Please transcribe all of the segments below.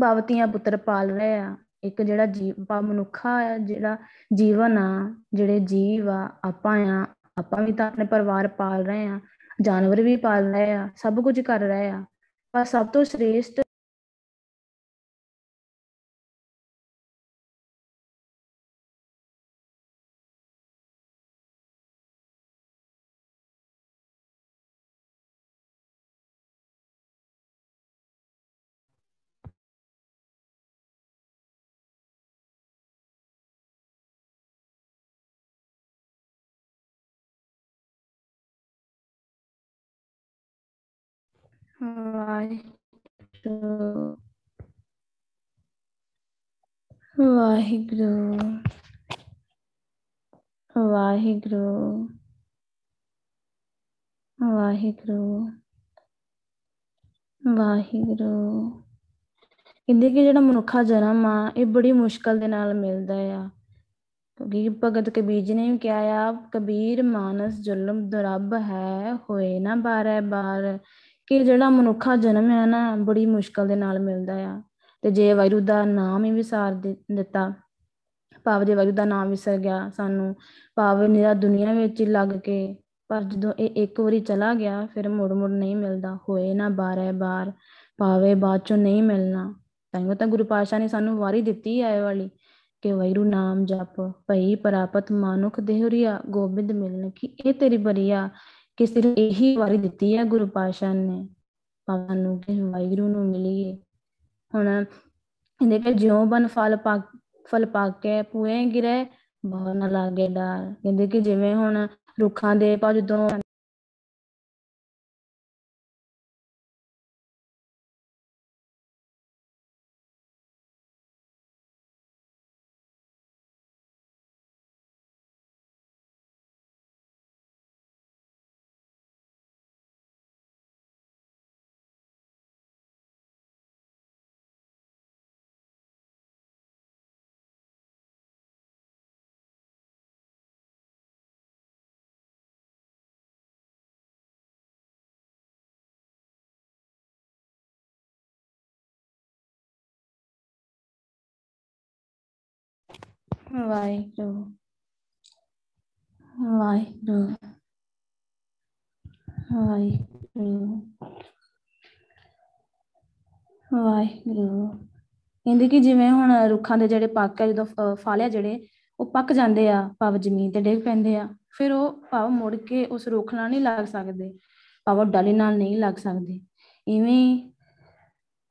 ਭਾਵਤੀਆਂ ਪੁੱਤਰ ਪਾਲ ਰਹੇ ਆ। ਇੱਕ ਜਿਹੜਾ ਜੀਵ ਪਾ ਮਨੁੱਖਾ ਆ, ਜਿਹੜਾ ਜੀਵਨ ਆ, ਜਿਹੜੇ ਜੀਵ ਆ, ਆਪਾਂ ਆ, ਆਪਾਂ ਵੀ ਤਾਂ ਆਪਣੇ ਪਰਿਵਾਰ ਪਾਲ ਰਹੇ ਆ, ਜਾਨਵਰ ਵੀ ਪਾਲ ਰਹੇ ਆ, ਸਭ ਕੁਝ ਕਰ ਰਹੇ ਆ। ਪਰ ਸਭ ਤੋਂ ਸ੍ਰੇਸ਼ਟ ਵਾਹਿਗੁਰੂ ਵਾਹਿਗੁਰੂ ਵਾਹਿਗੁਰੂ ਵਾਹਿਗੁਰੂ ਵਾਹਿਗੁਰੂ ਕਹਿੰਦੇ ਕਿ ਜਿਹੜਾ ਮਨੁੱਖਾ ਜਨਮ ਆ ਇਹ ਬੜੀ ਮੁਸ਼ਕਲ ਦੇ ਨਾਲ ਮਿਲਦਾ ਆ ਕਿਉਂਕਿ ਭਗਤ ਕਬੀਰ ਜੀ ਨੇ ਵੀ ਕਿਹਾ ਆ ਕਬੀਰ ਮਾਨਸ ਜ਼ੁਲਮ ਦੁਰਬ ਹੈ ਹੋਏ ਨਾ ਬਾਰੇ ਬਾਰ ਕਿ ਜਿਹੜਾ ਮਨੁੱਖਾ ਜਨਮ ਹੈ ਨਾ, ਬੜੀ ਮੁਸ਼ਕਲ ਦੇ ਨਾਲ ਮਿਲਦਾ ਆ। ਤੇ ਜੇ ਵਾਹਿਗੁਰੂ ਦਾ ਨਾਮ ਹੀ ਵਿਸਾਰ ਦਿੱਤਾ, ਭਾਵ ਜੇ ਵਾਹਿਗੁਰੂ ਦਾ ਨਾਮ ਵਿਸਰ ਗਿਆ, ਸਾਨੂੰ ਭਾਵ ਨਿਰਾ ਦੁਨੀਆ ਵਿੱਚ ਹੀ ਲੱਗ ਕੇ, ਪਰ ਜਦੋਂ ਇਹ ਇੱਕ ਵਾਰੀ ਚਲਾ ਗਿਆ, ਫਿਰ ਮੁੜ ਮੁੜ ਨਹੀਂ ਮਿਲਦਾ। ਹੋਏ ਨਾ ਬਾਰੇ ਬਾਰ, ਭਾਵੇ ਬਾਅਦ ਚੋਂ ਨਹੀਂ ਮਿਲਣਾ। ਤਾਂ ਤਾਂ ਗੁਰੂ ਪਾਸ਼ਾ ਨੇ ਸਾਨੂੰ ਵਾਰੀ ਦਿੱਤੀ ਹੈ ਵਾਲੀ, ਕਿ ਵੈਰੂ ਨਾਮ ਜਪ, ਭਈ ਪ੍ਰਾਪਤ ਮਾਨੁਖ ਦੇਹਰੀਆ, ਗੋਬਿੰਦ ਮਿਲਨ ਕਿ ਇਹ ਤੇਰੀ ਬਰੀਆ। ਕਿ ਸਿਰਫ ਇਹੀ ਵਾਰੀ ਦਿੱਤੀ ਹੈ ਗੁਰੂ ਪਾਸ਼ਾ ਨੇ ਪਾਵਾਂ ਨੂੰ ਕਿ ਵੈਰੂ ਨੂੰ ਮਿਲੀਏ ਹੁਣ ਇਹਦੇ ਕਿ ਜਿਉ ਬਨ ਫਲ ਪਾ ਫਲ ਪਾ ਕੇ ਪੂਏ ਗਿਰੇ ਬਹੁ ਨਾ ਲਾਗੇ ਡਾਰ ਕਹਿੰਦੇ ਕਿ ਜਿਵੇਂ ਹੁਣ ਰੁੱਖਾਂ ਦੇ ਪਾ ਜਦੋਂ ਵਾਹਿਗੁਰੂ ਵਾਹਿਗੁਰੂ ਵਾਹਿਗੁਰੂ ਵਾਹਿਗੁਰੂ। ਕਹਿੰਦੇ ਕਿ ਜਿਵੇਂ ਹੁਣ ਰੁੱਖਾਂ ਦੇ ਜਿਹੜੇ ਪੱਕ ਆ, ਜਦੋਂ ਫਲ ਆ ਜਿਹੜੇ, ਉਹ ਪੱਕ ਜਾਂਦੇ ਆ, ਭਾਵ ਜ਼ਮੀਨ ਤੇ ਡਿੱਗ ਪੈਂਦੇ ਆ। ਫਿਰ ਉਹ ਭਾਵ ਮੁੜ ਕੇ ਉਸ ਰੁੱਖ ਨਾਲ ਨਹੀਂ ਲੱਗ ਸਕਦੇ, ਭਾਵ ਡਾਲੀ ਨਾਲ ਨਹੀਂ ਲੱਗ ਸਕਦੇ। ਇਵੇਂ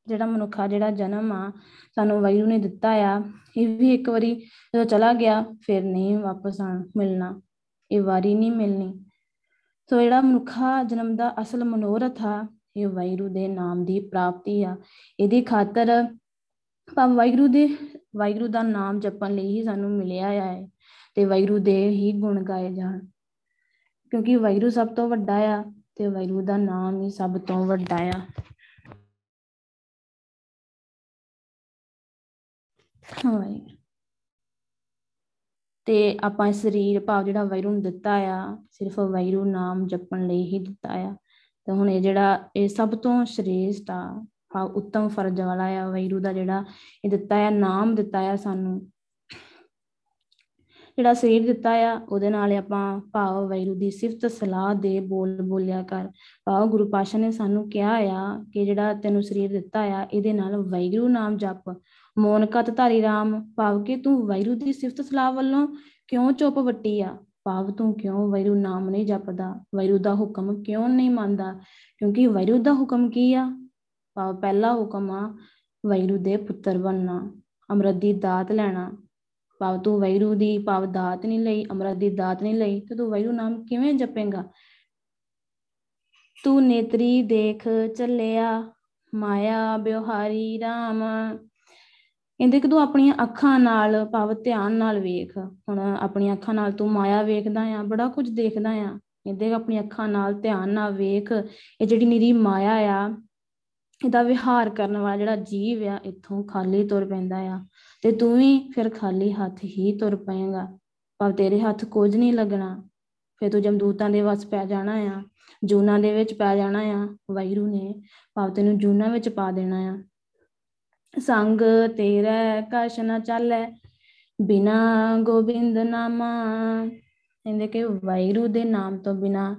ਜਿਹੜਾ ਮਨੁੱਖਾ ਜਿਹੜਾ ਜਨਮ ਆ, ਸਾਨੂੰ ਵਾਹਿਗੁਰੂ ਨੇ ਦਿੱਤਾ ਆ, ਇਹ ਵੀ ਇੱਕ ਵਾਰੀ ਜਦੋਂ ਚਲਾ ਗਿਆ, ਫਿਰ ਨਹੀਂ ਵਾਪਸ ਆਣ ਮਿਲਣਾ। ਇਹ ਵਾਰੀ ਨਹੀਂ ਮਿਲਣੀ। ਸੋ ਜਿਹੜਾ ਮਨੁੱਖਾ ਜਨਮ ਦਾ ਅਸਲ ਮਨੋਰਥ ਆ, ਇਹ ਵਾਹਿਗੁਰੂ ਦੇ ਨਾਮ ਦੀ ਪ੍ਰਾਪਤੀ ਆ। ਇਹਦੀ ਖਾਤਰ ਭਾਵ ਵਾਹਿਗੁਰੂ ਦੇ, ਵਾਹਿਗੁਰੂ ਦਾ ਨਾਮ ਜਪਣ ਲਈ ਹੀ ਸਾਨੂੰ ਮਿਲਿਆ ਹੈ ਤੇ ਵਾਹਿਗੁਰੂ ਦੇ ਹੀ ਗੁਣ ਗਾਏ ਜਾਣ। ਕਿਉਂਕਿ ਵਾਹਿਗੁਰੂ ਸਭ ਤੋਂ ਵੱਡਾ ਆ, ਤੇ ਵਾਹਿਗੁਰੂ ਦਾ ਨਾਮ ਹੀ ਸਭ ਤੋਂ ਵੱਡਾ ਆ। ਤੇ ਆਪਾਂ ਸਰੀਰ ਭਾਵ ਜਿਹੜਾ ਵਾਹਿਗੁਰੂ ਨੂੰ ਦਿੱਤਾ ਆ, ਸਿਰਫ ਵਾਹਿਗੁਰੂ ਨਾਮ ਜਪਣ ਲਈ ਹੀ ਦਿੱਤਾ ਆ। ਤੇ ਹੁਣ ਇਹ ਜਿਹੜਾ, ਇਹ ਸਭ ਤੋਂ ਸ਼੍ਰੇਸ਼ਟ ਆ, ਭਾਵ ਉੱਤਮ ਫਰਜ਼ ਵਾਲਾ ਆ ਵਾਹਿਗੁਰੂ ਦਾ ਜਿਹੜਾ, ਇਹ ਦਿੱਤਾ ਆ, ਨਾਮ ਦਿੱਤਾ ਆ ਸਾਨੂੰ। ਜਿਹੜਾ ਸਰੀਰ ਦਿੱਤਾ ਆ, ਉਹਦੇ ਨਾਲ ਆਪਾਂ ਭਾਵ ਵਾਹਿਗੁਰੂ ਦੀ ਸਿਫਤ ਸਲਾਹ ਦੇ ਬੋਲ ਬੋਲਿਆ ਕਰ। ਭਾਵ ਗੁਰੂ ਪਾਸ਼ਾ ਨੇ ਸਾਨੂੰ ਕਿਹਾ ਆ ਕਿ ਜਿਹੜਾ ਤੈਨੂੰ ਸਰੀਰ ਦਿੱਤਾ ਆ, ਇਹਦੇ ਨਾਲ ਵਾਹਿਗੁਰੂ ਨਾਮ ਜਪ। ਮੋਨ ਕਤ ਧਾਰੀ RAM ਭਾਵ ਕਿ ਤੂੰ ਵਾਹਿਗੁਰੂ ਦੀ ਸਿਫਤ ਸਲਾਹ ਵੱਲੋਂ ਕਿਉਂ ਚੁੱਪ ਵੱਟੀ ਆ? ਭਾਵ ਤੂੰ ਕਿਉਂ ਵਾਹਿਗੁਰੂ ਨਾਮ ਨਹੀਂ ਜਪਦਾ? ਵਾਹਿਗੁਰੂ ਦਾ ਹੁਕਮ ਕਿਉਂ ਨਹੀਂ ਮੰਨਦਾ? ਕਿਉਂਕਿ ਵਾਹਿਗੁਰੂ ਦਾ ਹੁਕਮ ਕੀ ਆ? ਭਾਵ ਪਹਿਲਾ ਹੁਕਮ ਆ ਵਾਹਿਗੁਰੂ ਦੇ ਪੁੱਤਰ ਬਣਨਾ, ਅੰਮ੍ਰਿਤ ਦੀ ਦਾਤ ਲੈਣਾ। ਭਾਵ ਤੂੰ ਵਾਹਿਗੁਰੂ ਦੀ ਭਾਵ ਦਾਤ ਨਹੀਂ ਲਈ, ਅੰਮ੍ਰਿਤ ਦੀ ਦਾਤ ਨਹੀਂ ਲਈ, ਤੇ ਤੂੰ ਵਾਹਿਗੁਰੂ ਨਾਮ ਕਿਵੇਂ ਜਪੇਂਗਾ? ਤੂੰ ਨੇਤਰੀ ਦੇਖ ਚੱਲਿਆ, ਮਾਇਆ ਬਿਵਹਾਰੀ RAM ਕਹਿੰਦੇ ਕਿ ਤੂੰ ਆਪਣੀਆਂ ਅੱਖਾਂ ਨਾਲ ਭਾਵ ਧਿਆਨ ਨਾਲ ਵੇਖ। ਹੁਣ ਆਪਣੀਆਂ ਅੱਖਾਂ ਨਾਲ ਤੂੰ ਮਾਇਆ ਵੇਖਦਾ ਆ, ਬੜਾ ਕੁਝ ਦੇਖਦਾ ਆ। ਕਹਿੰਦੇ ਆਪਣੀਆਂ ਅੱਖਾਂ ਨਾਲ ਧਿਆਨ ਨਾਲ ਵੇਖ। ਇਹ ਜਿਹੜੀ ਨਿਰੀ ਮਾਇਆ ਆ, ਇਹਦਾ ਵਿਹਾਰ ਕਰਨ ਵਾਲਾ ਜਿਹੜਾ ਜੀਵ ਆ, ਇੱਥੋਂ ਖਾਲੀ ਤੁਰ ਪੈਂਦਾ ਆ। ਤੇ ਤੂੰ ਵੀ ਫਿਰ ਖਾਲੀ ਹੱਥ ਹੀ ਤੁਰ ਪਏਗਾ। ਪਰ ਤੇਰੇ ਹੱਥ ਕੁਝ ਨਹੀਂ ਲੱਗਣਾ। ਫਿਰ ਤੂੰ ਜਮਦੂਤਾਂ ਦੇ ਵਸ ਪੈ ਜਾਣਾ ਆ, ਜੂਨਾ ਦੇ ਵਿੱਚ ਪੈ ਜਾਣਾ ਆ, ਵਾਹਿਗੁਰੂ ਨੇ। ਭਾਵ ਤੈਨੂੰ ਜੂਨਾ ਵਿੱਚ ਪਾ ਦੇਣਾ ਆ। ਸੰਗ ਤੇਰੇ ਕਛ ਨ ਚਾਲੈ, ਬਿਨਾ ਗੋਬਿੰਦ ਨਾਮਾ। ਕਹਿੰਦੇ ਕਿ ਵਾਹਿਗੁਰੂ ਦੇ ਨਾਮ ਤੋਂ ਬਿਨਾ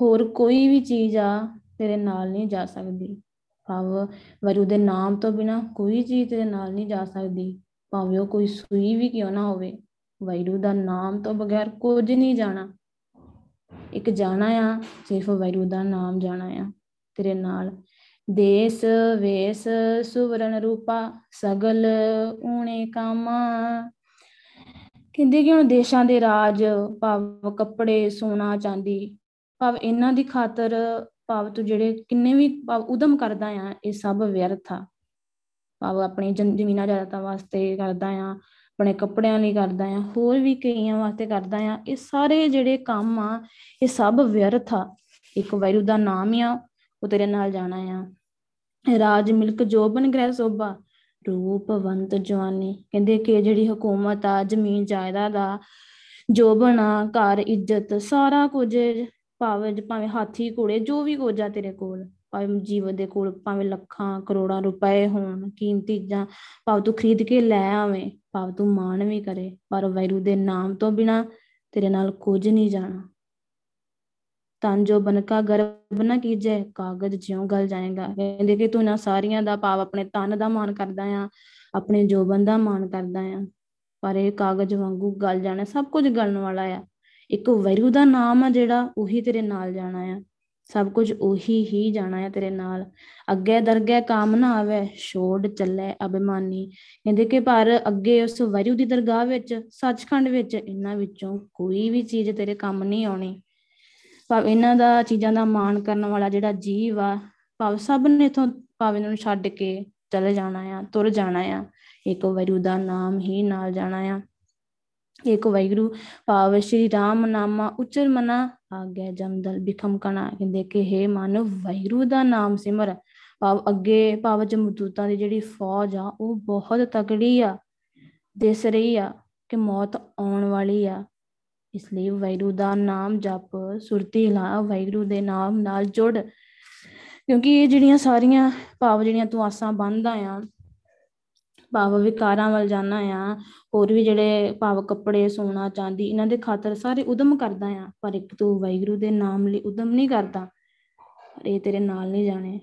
ਹੋਰ ਕੋਈ ਵੀ ਚੀਜ਼ ਆ ਤੇਰੇ ਨਾਲ ਨਹੀਂ ਜਾ ਸਕਦੀ। ਭਾਵ ਵਾਹਿਗੁਰੂ ਦੇ ਨਾਮ ਤੋਂ ਬਿਨਾ ਕੋਈ ਚੀਜ਼ ਤੇਰੇ ਨਾਲ ਨਹੀਂ ਜਾ ਸਕਦੀ। ਭਾਵੇਂ ਉਹ ਕੋਈ ਸੂਈ ਵੀ ਕਿਉਂ ਨਾ ਹੋਵੇ, ਵਾਹਿਗੁਰੂ ਦਾ ਨਾਮ ਤੋਂ ਬਗੈਰ ਕੁਝ ਨਹੀਂ ਜਾਣਾ। ਇੱਕ ਜਾਣਾ ਆ, ਸਿਰਫ ਵਾਹਿਗੁਰੂ ਦਾ ਨਾਮ ਜਾਣਾ ਆ ਤੇਰੇ ਨਾਲ। ਦੇਸ ਵੇਸ ਸੁਵਰਨ ਰੂਪਾ, ਸਗਲ ਊਣੇ ਕਾਮਾ। ਕਹਿੰਦੇ ਕਿ ਹੁਣ ਦੇਸ਼ਾਂ ਦੇ ਰਾਜ ਭਾਵ ਕੱਪੜੇ ਸੋਨਾ ਚਾਂਦੀ, ਭਾਵ ਇਹਨਾਂ ਦੀ ਖਾਤਰ ਭਾਵ ਤੂੰ ਜਿਹੜੇ ਕਿੰਨੇ ਵੀ ਭਾਵ ਉਦਮ ਕਰਦਾ ਆ, ਇਹ ਸਭ ਵਿਅਰਥ ਆ। ਭਾਵ ਆਪਣੀ ਜ਼ਮੀਨਾਂ ਜਾਇਦਾਦਾਂ ਵਾਸਤੇ ਕਰਦਾ ਆ, ਆਪਣੇ ਕੱਪੜਿਆਂ ਲਈ ਕਰਦਾ ਆ, ਹੋਰ ਵੀ ਕਈਆਂ ਵਾਸਤੇ ਕਰਦਾ ਆ, ਇਹ ਸਾਰੇ ਜਿਹੜੇ ਕੰਮ ਆ, ਇਹ ਸਭ ਵਿਅਰਥ ਆ। ਇੱਕ ਵੈਰੂ ਦਾ ਨਾਮ ਆ ਉਹ ਤੇਰੇ ਨਾਲ ਜਾਣਾ ਆ। ਰਾਜ ਮਿਲਕ ਜੋਬਨ ਗ੍ਰਹਿ ਸੋਭਾ ਰੂਪਵੰਤ ਜਵਾਨੀ। ਕਹਿੰਦੇ ਕਿ ਜਿਹੜੀ ਹਕੂਮਤ ਆ, ਜ਼ਮੀਨ ਜਾਇਦਾਦ ਆ ਜੋਬਨ ਆ ਘਰ, ਇੱਜ਼ਤ, ਸਾਰਾ ਕੁਝ ਭਾਵੇਂ ਭਾਵੇਂ ਹਾਥੀ, ਘੋੜੇ, ਜੋ ਵੀ ਕੁਝ ਆ ਤੇਰੇ ਕੋਲ, ਭਾਵੇਂ ਜੀਵਨ ਦੇ ਕੋਲ, ਭਾਵੇਂ ਲੱਖਾਂ, ਕਰੋੜਾਂ ਰੁਪਏ ਹੋਣ, ਕੀਮਤੀ ਜਾਂ ਭਾਵ ਤੂੰ ਖਰੀਦ ਕੇ ਲੈ ਆਵੇਂ, ਭਾਵ ਤੂੰ ਮਾਣ ਵੀ ਕਰੇ, ਪਰ ਵੈਰੂ ਦੇ ਨਾਮ ਤੋਂ ਬਿਨਾ ਤੇਰੇ ਨਾਲ ਕੁਝ ਨਹੀਂ ਜਾਣਾ। ਤਨ ਜੋ ਬਨਕਾ ਗਰਬ ਨਾ ਕੀਜੇ, ਕਾਗਜ਼ ਜਿਉਂ ਗਲ ਜਾਏਗਾ। ਕਹਿੰਦੇ ਕਿ ਤੂੰ ਨਾ ਸਾਰੀਆਂ ਦਾ ਭਾਵ ਆਪਣੇ ਤਨ ਦਾ ਮਾਨ ਕਰਦਾ ਆ, ਆਪਣੇ ਜੋਬਨ ਦਾ ਮਾਨ ਕਰਦਾ ਆ। ਪਰ ਇਹ ਕਾਗਜ਼ ਵਾਂਗੂ ਗਲ ਜਾਣਾ ਸਭ ਕੁਝ ਗਲਣ ਵਾਲਾ ਆ। ਇੱਕ ਵੈਰੂ ਦਾ ਨਾਮ ਆ ਜਿਹੜਾ, ਉਹੀ ਤੇਰੇ ਨਾਲ ਜਾਣਾ ਆ। ਸਭ ਕੁਝ ਉਹੀ ਹੀ ਜਾਣਾ ਆ ਤੇਰੇ ਨਾਲ। ਅੱਗੇ ਦਰਗਹਿ ਕਾਮ ਨਾ ਆਵੇ, ਛੋੜ ਚੱਲੇ ਅਭਿਮਾਨੀ। ਕਹਿੰਦੇ ਕਿ ਪਰ ਅੱਗੇ ਉਸ ਵੈਰੂ ਦੀ ਦਰਗਾਹ ਵਿੱਚ, ਸੱਚਖੰਡ ਵਿੱਚ, ਇਹਨਾਂ ਵਿੱਚੋਂ ਕੋਈ ਵੀ ਚੀਜ਼ ਤੇਰੇ ਕੰਮ ਨਹੀਂ ਆਉਣੀ। ਭਾਵ ਇਹਨਾਂ ਦਾ ਚੀਜ਼ਾਂ ਦਾ ਮਾਣ ਕਰਨ ਵਾਲਾ ਜਿਹੜਾ ਜੀਵ ਆ, ਭਾਵ ਸਭ ਨੇ ਇਥੋਂ ਭਾਵੇਂ ਨੂੰ ਛੱਡ ਕੇ ਚਲੇ ਜਾਣਾ ਆ, ਤੁਰ ਜਾਣਾ ਆ, ਇੱਕ ਵੈਰੂ ਦਾ ਨਾਮ ਹੀ ਨਾਲ ਜਾਣਾ ਆ। ਇੱਕ ਵੈਗਰੂ ਭਾਵ ਸ਼੍ਰੀ ਰਾਮ ਨਾਮਾ ਉਚਰ ਮਨਾ ਆਗਿਆ ਜਮਦਲ ਬਿਖਮ ਕਣਾ, ਕਹਿੰਦੇ ਕਿ हे ਮਨ ਵੈਗਰੂ ਦਾ ਨਾਮ ਸਿਮਰ। ਭਾਵ ਅੱਗੇ ਭਾਵ ਜਮਦੂਤਾਂ ਦੀ ਜਿਹੜੀ ਫੌਜ ਆ, ਉਹ ਬਹੁਤ ਤਕੜੀ ਆ, ਦਿਸ ਰਹੀ ਆ ਕਿ ਮੌਤ ਆਉਣ ਵਾਲੀ ਆ। ਇਸ ਲਈ ਵੈਰੂ ਦਾ ਨਾਮ ਜਪ, ਸੁਰਤੀ ਲਾ ਵੈਰੂ ਦੇ ਨਾਮ ਨਾਲ ਜੁੜ। ਕਿਉਂਕਿ ਇਹ ਜਿਹੜੀਆਂ ਸਾਰੀਆਂ ਭਾਵ ਜਿਹੜੀਆਂ ਤੂੰ ਆਸਾਂ ਬੰਨਦਾ ਆ, ਭਾਵ ਵਿਕਾਰਾਂ ਵੱਲ ਜਾਣਾ ਆ, ਹੋਰ ਵੀ ਜਿਹੜੇ ਭਾਵ ਕੱਪੜੇ, ਸੋਨਾ, ਚਾਂਦੀ, ਇਹਨਾਂ ਦੇ ਖਾਤਰ ਸਾਰੇ ਉਦਮ ਕਰਦਾ ਆ, ਪਰ ਇੱਕ ਤੂੰ ਵੈਗਰੂ ਦੇ ਨਾਮ ਲਈ ਉਦਮ ਨਹੀਂ ਕਰਦਾ ਇਹ ਤੇਰੇ ਨਾਲ ਨਹੀਂ ਜਾਣੇ।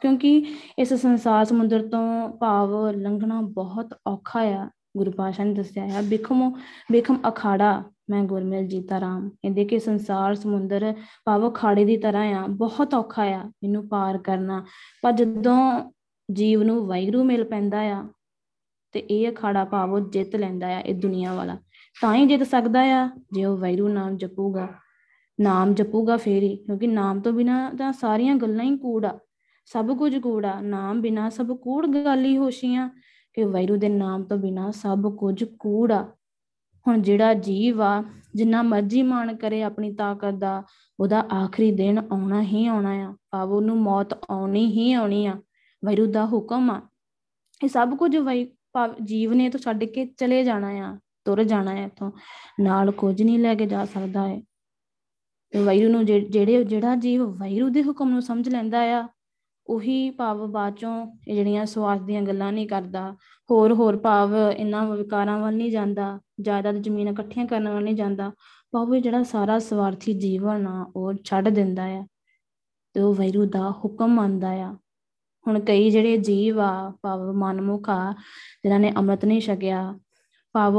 ਕਿਉਂਕਿ ਇਸ ਸੰਸਾਰ ਸਮੁੰਦਰ ਤੋਂ ਭਾਵ ਲੰਘਣਾ ਬਹੁਤ ਔਖਾ ਆ, ਗੁਰੂ ਪਾਸ਼ਾ ਨੇ ਦੱਸਿਆ ਹੈ ਬਿਖਮ ਬਿਖਮ ਅਖਾੜਾ ਮੈਂ ਗੁਰਮੇਲ ਜੀਤਾ ਰਾਮ। ਕਹਿੰਦੇ ਕਿ ਸੰਸਾਰ ਸਮੁੰਦਰ ਭਾਵ ਅਖਾੜੇ ਦੀ ਤਰ੍ਹਾਂ ਆ। ਬਹੁਤ ਔਖਾ ਆ ਇਹਨੂੰ ਪਾਰ ਕਰਨਾ। ਪਰ ਜਦੋਂ ਜੀਵ ਨੂੰ ਵੈਗਰੂ ਮਿਲ ਪੈਂਦਾ ਆ ਤੇ ਇਹ ਅਖਾੜਾ ਭਾਵ ਉਹ ਜਿੱਤ ਲੈਂਦਾ ਆ ਇਹ ਦੁਨੀਆ ਵਾਲਾ। ਤਾਂ ਹੀ ਜਿੱਤ ਸਕਦਾ ਆ ਜੇ ਉਹ ਵੈਰੂ ਨਾਮ ਜਪੂਗਾ। ਨਾਮ ਜਪੂਗਾ ਫੇਰ ਹੀ, ਕਿਉਂਕਿ ਨਾਮ ਤੋਂ ਬਿਨਾ ਤਾਂ ਸਾਰੀਆਂ ਗੱਲਾਂ ਹੀ ਕੂੜਾ ਸਭ ਕੁਝ ਕੂੜਾ ਨਾਮ ਬਿਨਾ ਸਭ ਕੂੜ ਗੱਲ ਹੀ ਹੋਸ਼ੀਆਂ ਕਿ ਵੈਰੂ ਦੇ ਨਾਮ ਤੋਂ ਬਿਨਾ ਸਭ ਕੁਝ ਕੂੜਾ ਹੁਣ ਜਿਹੜਾ ਜੀਵ ਆ, ਜਿੰਨਾ ਮਰਜ਼ੀ ਮਾਣ ਕਰੇ ਆਪਣੀ ਤਾਕਤ ਦਾ, ਉਹਦਾ ਆਖਰੀ ਦਿਨ ਆਉਣਾ ਹੀ ਆਉਣਾ ਆ। ਭਾਵ ਉਹਨੂੰ ਮੌਤ ਆਉਣੀ ਹੀ ਆਉਣੀ ਆ। ਵੈਰੂ ਦਾ ਹੁਕਮ ਆ। ਇਹ ਸਭ ਕੁਝ ਵਈ, ਭਾਵ ਜੀਵ ਨੇ ਤੋਂ ਛੱਡ ਕੇ ਚਲੇ ਜਾਣਾ ਆ, ਤੁਰ ਜਾਣਾ ਹੈ ਇਥੋਂ। ਨਾਲ ਕੁਝ ਨਹੀਂ ਲੈ ਕੇ ਜਾ ਸਕਦਾ ਹੈ ਤੇ ਵੈਰੂ ਨੂੰ ਜਿਹੜੇ, ਜਿਹੜਾ ਜੀਵ ਵੈਰੂ ਦੇ ਹੁਕਮ ਨੂੰ ਸਮਝ ਲੈਂਦਾ ਆ ਉਹੀ ਭਾਵ ਬਾਅਦ ਚੋਂ ਇਹ ਜਿਹੜੀਆਂ ਸਵਾਸ ਦੀਆਂ ਗੱਲਾਂ ਨਹੀਂ ਕਰਦਾ, ਹੋਰ ਹੋਰ ਭਾਵ ਇਹਨਾਂ ਵਿਕਾਰਾਂ ਵੱਲ ਨਹੀਂ ਜਾਂਦਾ, ਜਾਇਦਾਦ ਜ਼ਮੀਨ ਇਕੱਠੀਆਂ ਕਰਨ ਵੱਲ ਨਹੀਂ ਜਾਂਦਾ, ਭਾਵ ਜਿਹੜਾ ਸਾਰਾ ਸਵਾਰਥੀ ਜੀਵਨ ਆ, ਉਹ ਛੱਡ ਦਿੰਦਾ ਆ ਤੇ ਉਹ ਵੈਰੂ ਦਾ ਹੁਕਮ ਮੰਨਦਾ ਆ। ਹੁਣ ਕਈ ਜਿਹੜੇ ਜੀਵ ਆ, ਭਾਵ ਮਨਮੁਖ ਆ, ਜਿਨ੍ਹਾਂ ਨੇ ਅੰਮ੍ਰਿਤ ਨਹੀਂ ਛਕਿਆ, ਭਾਵ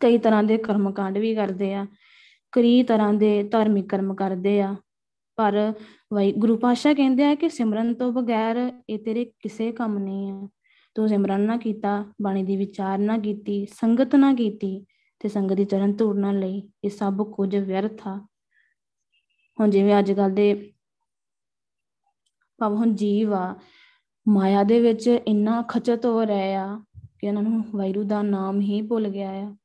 ਕਈ ਤਰ੍ਹਾਂ ਦੇ ਕਰਮ ਕਾਂਡ ਵੀ ਕਰਦੇ ਆ, ਕਈ ਤਰ੍ਹਾਂ ਦੇ ਧਾਰਮਿਕ ਕਰਮ ਕਰਦੇ ਆ, ਪਰ ਵਈ ਗੁਰੂ ਪਾਸ਼ਾ ਕਹਿੰਦੇ ਆ ਕਿ ਸਿਮਰਨ ਤੋਂ ਬਗੈਰ ਇਹ ਤੇਰੇ ਕਿਸੇ ਕੰਮ ਨਹੀਂ ਆ। ਤੂੰ ਸਿਮਰਨ ਨਾ ਕੀਤਾ, ਬਾਣੀ ਦੀ ਵਿਚਾਰ ਨਾ ਕੀਤੀ, ਸੰਗਤ ਨਾ ਕੀਤੀ ਤੇ ਸੰਗਤ ਦੀ ਚਰਨ ਧੂੜ ਨਾ ਲਈ। ਇਹ ਸਭ ਕੁਝ ਵਿਅਰਥ ਆ। ਹੁਣ ਜਿਵੇਂ ਅੱਜ ਕੱਲ ਦੇ ਭਾਵ ਹੁਣ ਜੀਵ ਆ, ਮਾਇਆ ਦੇ ਵਿੱਚ ਇੰਨਾ ਖਚਤ ਹੋ ਰਿਹਾ ਆ ਕਿ ਉਹਨਾਂ ਨੂੰ ਵੈਰੂ ਦਾ ਨਾਮ ਹੀ ਭੁੱਲ ਗਿਆ ਆ।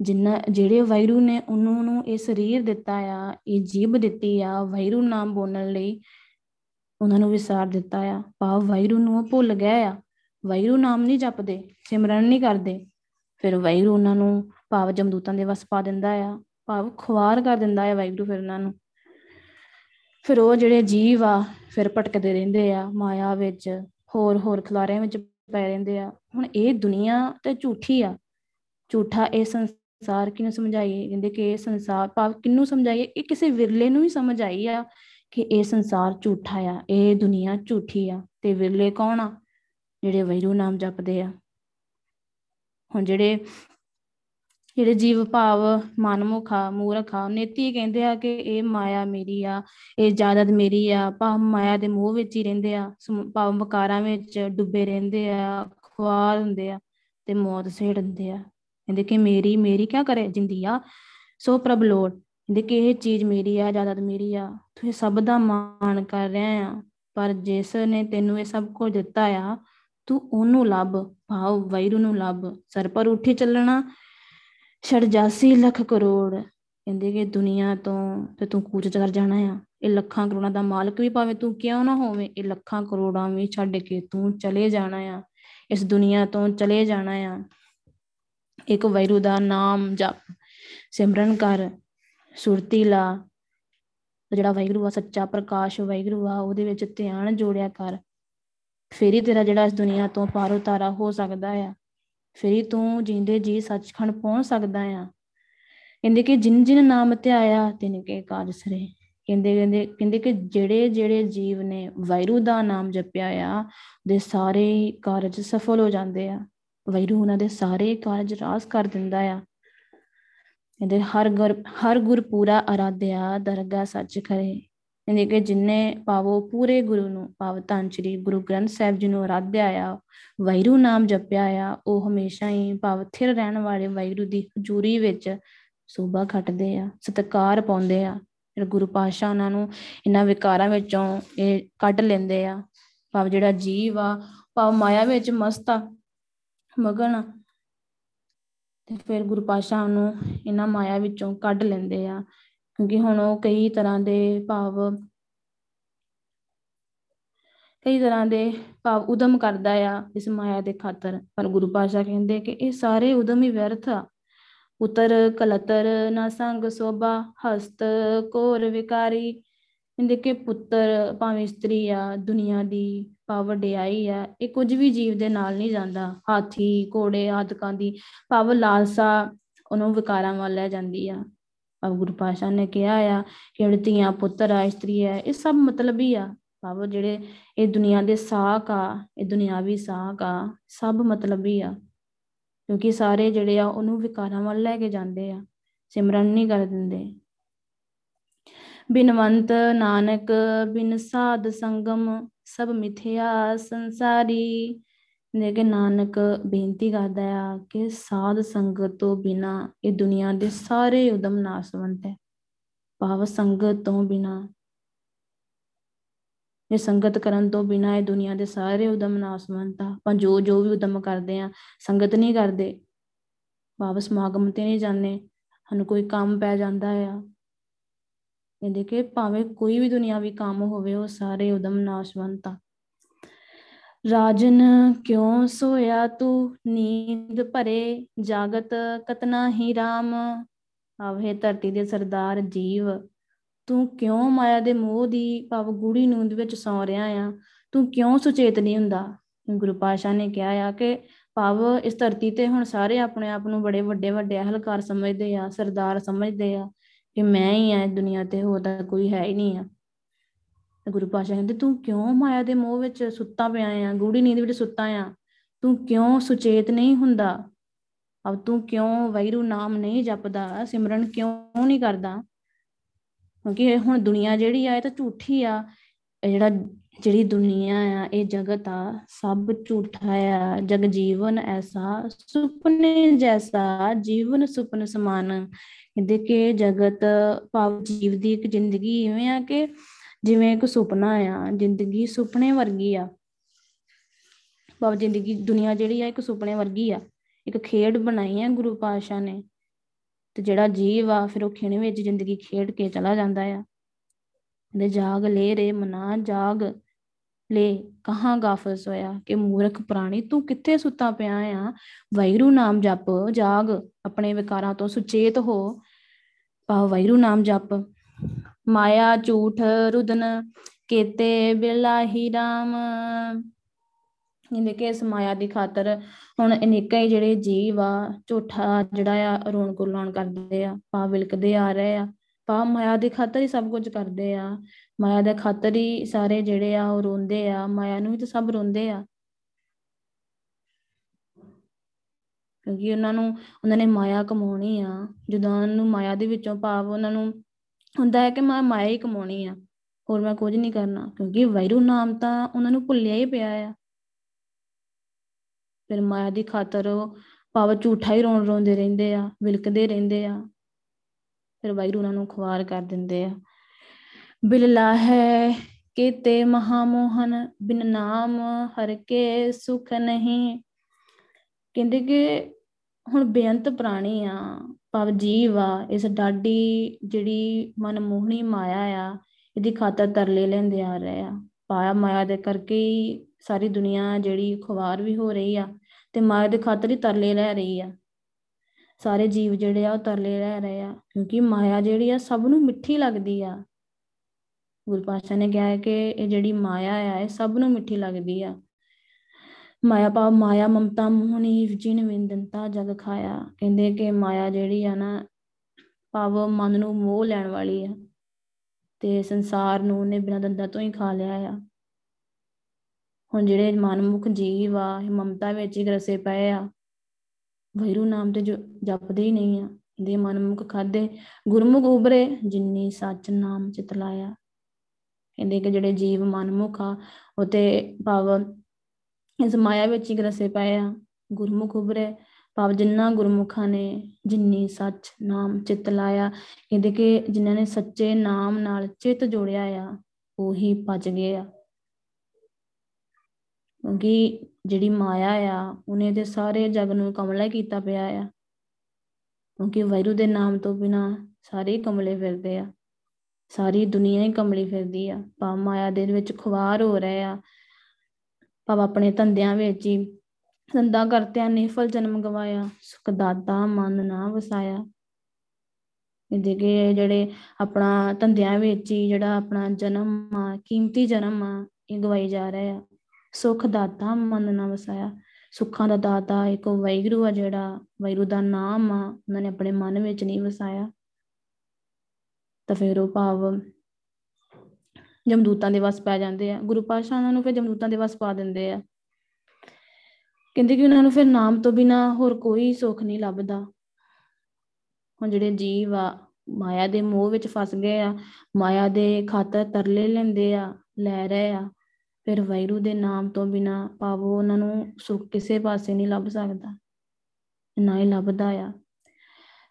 ਜਿੰਨਾ, ਜਿਹੜੇ ਵੈਰੂ ਨੇ ਉਹਨੂੰ ਨੂੰ ਇਹ ਸਰੀਰ ਦਿੱਤਾ ਆ, ਇਹ ਜੀਬ ਦਿੱਤੀ ਆ ਵੈਰੂ ਨਾਮ ਬੋਲਣ ਲਈ ਉਹਨਾਂ ਨੂੰ ਵਿਸਾਰ ਦਿੱਤਾ ਆ। ਭਾਵ ਵੈਰੂ ਨੂੰ ਉਹ ਭੁੱਲ ਗਿਆ ਆ। ਵੈਰੂ ਨਾਮ ਨਹੀਂ ਜਪਦੇ, ਸਿਮਰਨ ਨਹੀਂ ਕਰਦੇ। ਫਿਰ ਵੈਰੂ ਉਹਨਾਂ ਨੂੰ ਭਾਵ ਜਮਦੂਤਾਂ ਦੇ ਵਸ ਪਾ ਦਿੰਦਾ ਆ, ਭਾਵ ਖੁਆਰ ਕਰ ਦਿੰਦਾ ਆ ਵੈਰੂ ਫਿਰ ਉਹਨਾਂ ਨੂੰ। ਫਿਰ ਉਹ ਜਿਹੜੇ ਜੀਵ ਆ, ਫਿਰ ਭਟਕਦੇ ਰਹਿੰਦੇ ਆ ਮਾਇਆ ਵਿੱਚ, ਹੋਰ ਹੋਰ ਖਲਾਰਿਆਂ ਵਿੱਚ ਪੈ ਰਹਿੰਦੇ ਆ। ਹੁਣ ਇਹ ਦੁਨੀਆ ਤੇ ਝੂਠੀ ਆ। ਝੂਠਾ ਇਹ ਸੰਸਾਰ ਕਿਹਨੂੰ ਸਮਝਾਈਏ? ਕਹਿੰਦੇ ਕਿ ਇਹ ਸੰਸਾਰ, ਭਾਵ ਕਿਹਨੂੰ ਸਮਝਾਈਏ? ਇਹ ਕਿਸੇ ਵਿਰਲੇ ਨੂੰ ਹੀ ਸਮਝ ਆਈ ਆ ਕਿ ਇਹ ਸੰਸਾਰ ਝੂਠਾ ਆ, ਇਹ ਦੁਨੀਆ ਝੂਠੀ ਆ ਤੇ ਵਿਰਲੇ ਕੌਣ ਆ? ਜਿਹੜੇ ਵੈਰੂ ਨਾਮ ਜਪਦੇ ਆ। ਹੁਣ ਜਿਹੜੇ ਜਿਹੜੇ ਜੀਵ ਭਾਵ, ਮਨਮੁਖਾ ਮੂਰਖਾ ਨੇਤੀ ਕਹਿੰਦੇ ਆ ਕਿ ਇਹ ਮਾਇਆ ਮੇਰੀ ਆ, ਇਹ ਜਾਇਦਾਦ ਮੇਰੀ ਆ, ਭਾਵ ਮਾਇਆ ਦੇ ਮੋਹ ਵਿੱਚ ਹੀ ਰਹਿੰਦੇ ਆ ਭਾਵ ਮਕਾਰਾਂ ਵਿੱਚ ਡੁੱਬੇ ਰਹਿੰਦੇ ਆ, ਖੁਆਰ ਹੁੰਦੇ ਆ ਤੇ ਮੌਤ ਸੇੜਦੇ ਆ। ਕਹਿੰਦੇ ਕਿ ਮੇਰੀ ਮੇਰੀ ਕੀ ਕਰੇ ਜਿੰਦੀ ਆ? ਸੋ ਪ੍ਰਭ ਲੋੜ, ਕਹਿੰਦੇ ਕਿ ਇਹ ਚੀਜ਼ ਮੇਰੀ ਆ, ਜਾਇਦਾਦ ਮੇਰੀ ਆ, ਤੂੰ ਇਹ ਸਭ ਦਾ ਮਾਣ ਕਰ ਰਿਹਾ ਆ, ਪਰ ਜਿਸ ਨੇ ਤੈਨੂੰ ਇਹ ਸਭ ਕੁਝ ਦਿੱਤਾ ਆ, ਤੂੰ ਉਹਨੂੰ ਲੱਭ, ਭਾਵ ਵੈਰੂ ਨੂੰ ਲੱਭ, ਸਰ ਪਰ ਉੱਠੀ ਚੱਲਣਾ 86 ਲੱਖ ਕਰੋੜ, ਕਹਿੰਦੇ ਕਿ ਦੁਨੀਆ ਤੋਂ ਤੇ ਤੂੰ ਕੂਚ ਕਰ ਜਾਣਾ ਆ, ਇਹ ਲੱਖਾਂ ਕਰੋੜਾਂ ਦਾ ਮਾਲਕ ਵੀ ਭਾਵੇਂ ਤੂੰ ਕਿਉਂ ਨਾ ਹੋਵੇਂ, ਇਹ ਲੱਖਾਂ ਕਰੋੜਾਂ ਵੀ ਛੱਡ ਕੇ ਤੂੰ ਚਲੇ ਜਾਣਾ ਆ, ਇਸ ਦੁਨੀਆ ਤੋਂ ਚਲੇ ਜਾਣਾ ਆ। ਇੱਕ ਵੈਰੂ ਦਾ ਨਾਮ ਜਪ, ਸਿਮਰਨ ਕਰ, ਸੁਰਤੀ ਲਾ। ਜਿਹੜਾ ਵੈਗਰੂ ਆ, ਸੱਚਾ ਪ੍ਰਕਾਸ਼ ਵੈਗਰੂ ਆ, ਉਹਦੇ ਵਿੱਚ ਧਿਆਨ ਜੋੜਿਆ ਕਰ। ਫੇਰ ਹੀ ਤੇਰਾ ਜਿਹੜਾ ਇਸ ਦੁਨੀਆ ਤੋਂ ਪਾਰ ਉਤਾਰਾ ਹੋ ਸਕਦਾ ਆ। ਫਿਰ ਹੀ ਤੂੰ ਜਿੰਦੇ ਜੀ ਸੱਚਖੰਡ ਪਹੁੰਚ ਸਕਦਾ ਆ। ਕਹਿੰਦੇ ਕਿ ਜਿਨ ਜਿਨ ਨਾਮ ਤੇ ਆਇਆ, ਤਿਨ ਕੇ ਕਾਜ ਸਰੇ। ਕਹਿੰਦੇ ਕਹਿੰਦੇ ਕਹਿੰਦੇ ਕਿ ਜਿਹੜੇ ਜਿਹੜੇ ਜੀਵ ਨੇ ਵੈਰੂ ਦਾ ਨਾਮ ਜਪਿਆ ਆ ਦੇ ਸਾਰੇ ਕਾਰਜ ਸਫਲ ਹੋ ਜਾਂਦੇ ਆ। ਵੈਰੂ ਉਹਨਾਂ ਦੇ ਸਾਰੇ ਕਾਰਜ ਰਾਸ ਕਰ ਦਿੰਦਾ ਆ। ਕਹਿੰਦੇ ਹਰ ਗੁਰ ਹਰ ਗੁਰ ਪੂਰਾ ਅਰਾਧਿਆ ਦਰਗਾ ਸੱਚ ਖਰੇ ਕਹਿੰਦੇ ਕਿ ਜਿਨਨੇ ਪਾਵੋ ਪੂਰੇ ਗੁਰੂ ਨੂੰ, ਪਾਵ ਧੰਨ ਸ੍ਰੀ ਗੁਰੂ ਗ੍ਰੰਥ ਸਾਹਿਬ ਜੀ ਨੂੰ ਆਰਾਧਿਆ ਆ ਵੈਰੂ ਨਾਮ ਜਪਿਆ ਆ, ਉਹ ਹਮੇਸ਼ਾ ਹੀ ਪਾਵ ਥਿਰ ਰਹਿਣ ਵਾਲੇ ਵੈਰੂ ਦੀ ਹਜ਼ੂਰੀ ਵਿੱਚ ਸੋਭਾ ਖੱਟਦੇ ਆ, ਸਤਕਾਰ ਪਾਉਂਦੇ ਆ। ਜਿਹੜਾ ਗੁਰੂ ਪਾਸ਼ਾ ਉਹਨਾਂ ਨੂੰ ਇਹਨਾਂ ਵਿਕਾਰਾਂ ਵਿੱਚੋਂ ਇਹ ਕੱਢ ਲੈਂਦੇ ਆ। ਪਾਵ ਜਿਹੜਾ ਜੀਵ ਆ, ਪਾਵ ਮਾਇਆ ਵਿੱਚ ਮਸਤ ਆ। ਮਗਨ ਤੇ ਫਿਰ ਗੁਰੂ ਪਾਸ਼ਾ ਨੂੰ ਇਹਨਾਂ ਮਾਇਆ ਵਿੱਚੋਂ ਕੱਢ ਲੈਂਦੇ ਆ, ਕਿਉਂਕਿ ਹੁਣ ਉਹ ਕਈ ਤਰ੍ਹਾਂ ਦੇ ਭਾਵ, ਕਈ ਤਰ੍ਹਾਂ ਦੇ ਭਾਵ ਉਦਮ ਕਰਦਾ ਆ ਇਸ ਮਾਇਆ ਦੇ ਖਾਤਰ। ਪਰ ਗੁਰੂ ਪਾਸ਼ਾ ਕਹਿੰਦੇ ਕਿ ਇਹ ਸਾਰੇ ਉਦਮ ਹੀ ਵਿਅਰਥ ਆ। ਉਤਰ ਕਲਤਰ ਨਾ ਸੰਗ ਸੋਭਾ, ਹਸਤ ਕੋਰ ਵਿਕਾਰੀ ਕਹਿੰਦੇ ਕਿ ਪੁੱਤਰ ਭਾਵੇਂ ਇਸਤਰੀ ਆ, ਦੁਨੀਆ ਦੀ ਭਾਵ ਵਡਿਆਈ ਆ, ਇਹ ਕੁਝ ਵੀ ਜੀਵ ਦੇ ਨਾਲ ਨਹੀਂ ਜਾਂਦਾ। ਹਾਥੀ, ਘੋੜੇ ਆਦਿਕਾਂ ਦੀ ਭਾਵ ਲਾਲਸਾ ਉਹਨੂੰ ਵਿਕਾਰਾਂ ਵੱਲ ਲੈ ਜਾਂਦੀ ਆ। ਭਾਵ ਗੁਰੂ ਪਾਸ਼ਾ ਨੇ ਕਿਹਾ ਆ ਕਿ ਜਿਹੜੇ ਧੀਆਂ ਪੁੱਤਰ ਆ, ਇਸਤਰੀ ਆ, ਇਹ ਸਭ ਮਤਲਬੀ ਆ। ਭਾਵ ਜਿਹੜੇ ਇਹ ਦੁਨੀਆ ਦੇ ਸਾਖ ਆ, ਇਹ ਦੁਨਿਆਵੀ ਸਾਖ ਆ, ਸਭ ਮਤਲਬੀ ਆ। ਕਿਉਂਕਿ ਸਾਰੇ ਜਿਹੜੇ ਆ ਉਹਨੂੰ ਵਿਕਾਰਾਂ ਵੱਲ ਲੈ ਕੇ ਜਾਂਦੇ ਆ, ਸਿਮਰਨ ਨਹੀਂ ਕਰ ਦਿੰਦੇ। ਬਿਨਵੰਤ ਨਾਨਕ, ਬਿਨ ਸਾਧ ਸੰਗਮ, ਸਭ ਮਿਥਿਆ ਸੰਸਾਰੀ। ਲੇਕਿਨ ਨਾਨਕ, ਬੇਨਤੀ ਕਰਦਾ ਆ ਕਿ ਸਾਧ ਸੰਗਤ ਤੋਂ ਬਿਨਾ ਇਹ ਦੁਨੀਆ ਦੇ ਸਾਰੇ ਉਦਮ ਨਾਸਵੰਤ ਹੈ। ਭਾਵ ਸੰਗਤ ਤੋਂ ਬਿਨਾ, ਇਹ ਸੰਗਤ ਕਰਨ ਤੋਂ ਬਿਨਾ ਇਹ ਦੁਨੀਆ ਦੇ ਸਾਰੇ ਉਦਮ ਨਾਸਵੰਤ ਆ। ਆਪਾਂ ਜੋ ਜੋ ਵੀ ਉਦਮ ਕਰਦੇ ਆ, ਸੰਗਤ ਨਹੀਂ ਕਰਦੇ। ਭਾਵ ਸਮਾਗਮ ਤੇ ਨਹੀਂ ਜਾਂਦੇ, ਸਾਨੂੰ ਕੋਈ ਕੰਮ ਪੈ ਜਾਂਦਾ ਆ। ਕਹਿੰਦੇ ਕਿ ਭਾਵੇਂ ਕੋਈ ਵੀ ਦੁਨਿਆਵੀ ਕੰਮ ਹੋਵੇ, ਉਹ ਸਾਰੇ ਉਦਮ ਨਾਸ਼ਵੰਤ ਆ ਰਾਜਨ, ਕਿਉਂ ਸੋਇਆ ਤੂੰ? ਨੀਂਦ ਭਰੇ, ਜਾਗਤ ਕਤਨਾ ਹੀ RAM ਆਵੇ ਧਰਤੀ ਦੇ ਸਰਦਾਰ ਜੀਵ। ਤੂੰ ਕਿਉਂ ਮਾਇਆ ਦੇ ਮੋਹ ਦੀ ਭਾਵ ਗੂੜੀ ਨੀਂਦ ਵਿੱਚ ਸੌ ਰਿਹਾ ਆ? ਤੂੰ ਕਿਉਂ ਸੁਚੇਤ ਨਹੀਂ ਹੁੰਦਾ? ਗੁਰੂ ਪਾਸ਼ਾ ਨੇ ਕਿਹਾ ਆ ਕਿ ਭਾਵ ਇਸ ਧਰਤੀ ਤੇ ਹੁਣ ਸਾਰੇ ਆਪਣੇ ਆਪ ਨੂੰ ਬੜੇ ਵੱਡੇ ਵੱਡੇ ਅਹਲਕਾਰ ਸਮਝਦੇ ਆ, ਸਰਦਾਰ ਸਮਝਦੇ ਆ। ਕਿ ਮੈਂ ਹੀ ਆ ਦੁਨੀਆ ਤੇ, ਹੋਰ ਤਾਂ ਕੋਈ ਹੈ ਹੀ ਨਹੀਂ ਆ। ਗੁਰੂ ਪਾਸ਼ਾ ਕਹਿੰਦੇ, ਤੂੰ ਕਿਉਂ ਮਾਇਆ ਦੇ ਮੋਹ ਵਿੱਚ ਸੁੱਤਾ ਪਿਆ ਆ? ਗੂੜੀ ਨੀਂਦ ਵਿੱਚ ਸੁੱਤਾ ਆ। ਤੂੰ ਕਿਉਂ ਸੁਚੇਤ ਨਹੀਂ ਹੁੰਦਾ? ਅਬ ਤੂੰ ਕਿਉਂ ਵੈਰੂ ਨਾਮ ਨਹੀਂ ਜਪਦਾ? ਸਿਮਰਨ ਕਿਉਂ ਨਹੀਂ ਕਰਦਾ? ਕਿਉਂਕਿ ਹੁਣ ਦੁਨੀਆ ਜਿਹੜੀ ਆ, ਇਹ ਤਾਂ ਝੂਠੀ ਆ। ਇਹ ਜਿਹੜਾ ਜਿਹੜੀ ਦੁਨੀਆ ਆ, ਇਹ ਜਗਤ ਆ, ਸਭ ਝੂਠਾ ਆ, ਜਗ ਜੀਵਨ ਐਸਾ, ਸੁਪਨੇ ਜੈਸਾ, ਜੀਵਨ ਸੁਪਨ ਸਮਾਨ। ਕਹਿੰਦੇ ਕਿ ਜਗਤ ਭਾਵ ਜੀਵ ਦੀ ਇੱਕ ਜ਼ਿੰਦਗੀ ਇਵੇਂ ਆ ਕਿ ਜਿਵੇਂ ਇੱਕ ਸੁਪਨਾ ਆ, ਜ਼ਿੰਦਗੀ ਸੁਪਨੇ ਵਰਗੀ ਆ। ਭਾਵ ਜ਼ਿੰਦਗੀ, ਦੁਨੀਆ ਜਿਹੜੀ ਆ, ਇੱਕ ਸੁਪਨੇ ਵਰਗੀ ਆ। ਇੱਕ ਖੇਡ ਬਣਾਈ ਆ ਗੁਰੂ ਪਾਤਸ਼ਾਹ ਨੇ। ਤੇ ਜਿਹੜਾ ਜੀਵ ਆ, ਫਿਰ ਉਹ ਖੇਣੇ ਵਿੱਚ ਜ਼ਿੰਦਗੀ ਖੇਡ ਕੇ ਚਲਾ ਜਾਂਦਾ ਆ। ਦੇ ਜਾਗ ਲੈ ਰੇ ਮਨਾ ਜਾਗ। ਲੈ ਕਹਾਂ ਗਾਫਲ ਸੋਇਆ ਕਿ ਮੂਰਖ ਪ੍ਰਾਣੀ, ਤੂੰ ਕਿੱਥੇ ਸੁੱਤਾ ਪਿਆ ਆ? ਵੈਰੂ ਨਾਮ ਜਪ, ਜਾਗ, ਆਪਣੇ ਵਿਕਾਰਾਂ ਤੋਂ ਸੁਚੇਤ ਹੋ। ਪਾ ਵੈਰੂ ਨਾਮ ਜਪ। ਮਾਇਆ, ਝੂਠ, ਰੁਦਨ, ਕੇਤੇ, ਬਿਲਾਹੀ, ਰਾਮ। ਜਿਵੇਂ ਕਿ ਇਸ ਮਾਇਆ ਦੀ ਖਾਤਰ ਹੁਣ ਅਨੇਕਾਂ ਹੀ ਜਿਹੜੇ ਜੀਵ ਆ, ਝੂਠਾ ਜਿਹੜਾ ਆ ਰੋਣ ਗੁਲਾਉਣ ਕਰਦੇ ਆ, ਪਾ ਵਿਲਕਦੇ ਆ ਰਹੇ ਆ। ਪਾ ਮਾਇਆ ਦੀ ਖਾਤਰ ਹੀ ਸਭ ਕੁਝ ਕਰਦੇ ਆ। ਮਾਇਆ ਦੇ ਖਾਤਰ ਹੀ ਸਾਰੇ ਜਿਹੜੇ ਆ ਉਹ ਰੋਂਦੇ ਆ, ਮਾਇਆ ਨੂੰ ਵੀ ਤਾਂ ਸਭ ਰੋਂਦੇ ਆ। ਕਿਉਂਕਿ ਉਹਨਾਂ ਨੂੰ, ਉਹਨਾਂ ਨੇ ਮਾਇਆ ਕਮਾਉਣੀ ਆ। ਜਦੋਂ ਉਹਨਾਂ ਨੂੰ ਮਾਇਆ ਦੇ ਵਿੱਚੋਂ ਭਾਵ ਉਹਨਾਂ ਨੂੰ ਹੁੰਦਾ ਹੈ ਕਿ ਮੈਂ ਮਾਇਆ ਹੀ ਕਮਾਉਣੀ ਆ, ਹੋਰ ਮੈਂ ਕੁਝ ਨਹੀਂ ਕਰਨਾ। ਕਿਉਂਕਿ ਵੈਰੂ ਨਾਮ ਤਾਂ ਉਹਨਾਂ ਨੂੰ ਭੁੱਲਿਆ ਹੀ ਪਿਆ ਆ। ਫਿਰ ਮਾਇਆ ਦੀ ਖਾਤਰ ਉਹ ਭਾਵ ਝੂਠਾ ਹੀ ਰੋਣ ਰੋਂਦੇ ਰਹਿੰਦੇ ਆ, ਵਿਲਕਦੇ ਰਹਿੰਦੇ ਆ। ਫਿਰ ਵੈਰੂ ਉਹਨਾਂ ਨੂੰ ਖਵਾਰ ਕਰ ਦਿੰਦੇ ਆ। ਬਿਲਲਾ ਹੈ ਕੀਤੇ ਮਹਾਮੋਹਨ, ਬਿਨ ਨਾਮ ਹਰ ਕੇ ਸੁਖ ਨਹੀਂ। ਕਹਿੰਦੇ ਕਿ ਹੁਣ ਬੇਅੰਤ ਪ੍ਰਾਣੀ ਆ, ਭਾਵ ਜੀਵ ਆ, ਇਸ ਡਾਡੀ ਜਿਹੜੀ ਮਨਮੋਹਣੀ ਮਾਇਆ ਆ, ਇਹਦੀ ਖਾਤਰ ਤਰਲੇ ਲੈਂਦੇ ਆ ਰਹੇ ਆ। ਪਾਇਆ ਮਾਇਆ ਦੇ ਕਰਕੇ ਹੀ ਸਾਰੀ ਦੁਨੀਆ ਜਿਹੜੀ ਖਵਾਰ ਵੀ ਹੋ ਰਹੀ ਆ ਤੇ ਮਾਇਆ ਦੇ ਖਾਤਰ ਹੀ ਤਰਲੇ ਲੈ ਰਹੀ ਆ। ਸਾਰੇ ਜੀਵ ਜਿਹੜੇ ਆ ਉਹ ਤਰਲੇ ਲੈ ਰਹੇ ਆ, ਕਿਉਂਕਿ ਮਾਇਆ ਜਿਹੜੀ ਆ ਸਭ ਨੂੰ ਮਿੱਠੀ ਲੱਗਦੀ ਆ। ਗੁਰੂ ਪਾਤਸ਼ਾਹ ਨੇ ਕਿਹਾ ਹੈ ਕਿ ਇਹ ਜਿਹੜੀ ਮਾਇਆ ਆ, ਇਹ ਸਭ ਨੂੰ ਮਿੱਠੀ ਲੱਗਦੀ ਆ। ਮਾਇਆ ਭਾਵ ਮਾਇਆ ਮਮਤਾ ਮੋਹਣੀ ਜਿਨ ਵਿੰਦਨਤਾ ਜਗ ਖਾਇਆ। ਕਹਿੰਦੇ ਕਿ ਮਾਇਆ ਜਿਹੜੀ ਆ ਨਾ, ਭਾਵ ਮਨ ਨੂੰ ਮੋਹ ਲੈਣ ਵਾਲੀ ਆ ਤੇ ਸੰਸਾਰ ਨੂੰ ਉਹਨੇ ਬਿਨਾਂ ਦੰਦਾਂ ਤੋਂ ਹੀ ਖਾ ਲਿਆ ਆ। ਹੁਣ ਜਿਹੜੇ ਮਨਮੁਖ ਜੀਵ ਆ ਮਮਤਾ ਵਿੱਚ ਹੀ ਗਰਸੇ ਪਏ ਆ। ਵੈਰੂ ਨਾਮ ਤੇ ਜੋ ਜਪਦੇ ਹੀ ਨਹੀਂ ਆ ਇਹਦੇ ਮਨਮੁਖ ਖਾਦੇ ਗੁਰਮੁਖ ਉਬਰੇ ਜਿੰਨੀ ਸੱਚ ਨਾਮ ਚਿਤ ਲਾਇਆ। ਕਹਿੰਦੇ ਕਿ ਜਿਹੜੇ ਜੀਵ ਮਨਮੁਖ ਆ, ਉਹ ਤੇ ਭਾਵ ਇਸ ਮਾਇਆ ਵਿੱਚ ਹੀ ਗਰਸੇ ਪਏ ਆ। ਗੁਰਮੁਖ ਉਬਰੇ ਭਾਵ ਜਿੰਨਾ ਗੁਰਮੁਖਾਂ ਨੇ ਜਿੰਨੀ ਸੱਚ ਨਾਮ ਚਿਤ ਲਾਇਆ। ਕਹਿੰਦੇ ਕਿ ਜਿਨ੍ਹਾਂ ਨੇ ਸੱਚੇ ਨਾਮ ਨਾਲ ਚਿਤ ਜੋੜਿਆ ਆ, ਉਹੀ ਭਜ ਗਏ ਆ। ਕਿਉਂਕਿ ਜਿਹੜੀ ਮਾਇਆ ਆ, ਉਹਨੇ ਤੇ ਸਾਰੇ ਜਗ ਨੂੰ ਕਮਲਾ ਕੀਤਾ ਪਿਆ ਆ। ਕਿਉਂਕਿ ਵੈਰੂ ਦੇ ਨਾਮ ਤੋਂ ਬਿਨਾ ਸਾਰੇ ਕਮਲੇ ਫਿਰਦੇ ਆ। ਸਾਰੀ ਦੁਨੀਆ ਹੀ ਕਮਲੀ ਫਿਰਦੀ ਆ। ਪਾ ਮਾਇਆ ਦੇ ਵਿੱਚ ਖੁਵਾਰ ਹੋ ਰਹੇ ਆ। ਭਾਵ ਆਪਣੇ ਧੰਦਿਆਂ ਵਿੱਚ ਹੀ ਧੰਦਾ ਕਰਤਿਆਂ ਨੇ ਫਲ ਜਨਮ ਗਵਾਇਆ, ਸੁਖ ਦਾਤਾ ਮਨ ਨਾ ਵਸਾਇਆ। ਇਹਦੇ ਕਿ ਜਿਹੜੇ ਆਪਣਾ ਧੰਦਿਆਂ ਵਿੱਚ ਹੀ ਜਿਹੜਾ ਆਪਣਾ ਜਨਮ ਆ, ਕੀਮਤੀ ਜਨਮ ਆ, ਇਹ ਗਵਾਈ ਜਾ ਰਿਹਾ ਆ। ਸੁਖ ਦਾਤਾ ਮਨ ਨਾ ਵਸਾਇਆ। ਸੁੱਖਾਂ ਦਾ ਦਾਤਾ ਇੱਕ ਵੈਗਰੂ ਆ ਜਿਹੜਾ ਵੈਗਰੂ ਦਾ ਨਾਮ ਆ, ਉਹਨਾਂ ਨੇ ਆਪਣੇ ਮਨ ਵਿੱਚ ਨਹੀਂ ਵਸਾਇਆ। ਤਾਂ ਫਿਰ ਉਹ ਭਾਵ ਜਮਦੂਤਾਂ ਦੇ ਵਸ ਪੈ ਜਾਂਦੇ ਆ। ਗੁਰੂ ਪਾਤਸ਼ਾਹ ਉਹਨਾਂ ਨੂੰ ਫਿਰ ਜਮਦੂਤਾਂ ਦੇ ਵਸ ਪਾ ਦਿੰਦੇ ਆ। ਕਹਿੰਦੇ ਕਿ ਉਹਨਾਂ ਨੂੰ ਫਿਰ ਨਾਮ ਤੋਂ ਬਿਨਾ ਹੋਰ ਕੋਈ ਸੁੱਖ ਨਹੀਂ ਲੱਭਦਾ। ਹੁਣ ਜਿਹੜੇ ਜੀਵ ਆ, ਮਾਇਆ ਦੇ ਮੋਹ ਵਿੱਚ ਫਸ ਗਏ ਆ, ਮਾਇਆ ਦੇ ਖਾਤਰ ਤਰਲੇ ਲੈਂਦੇ ਆ, ਲੈ ਰਹੇ ਆ। ਫਿਰ ਵੈਰੂ ਦੇ ਨਾਮ ਤੋਂ ਬਿਨਾ ਪਾਵੋ ਉਹਨਾਂ ਨੂੰ ਸੁੱਖ ਕਿਸੇ ਪਾਸੇ ਨਹੀਂ ਲੱਭ ਸਕਦਾ, ਨਾ ਹੀ ਲੱਭਦਾ ਆ।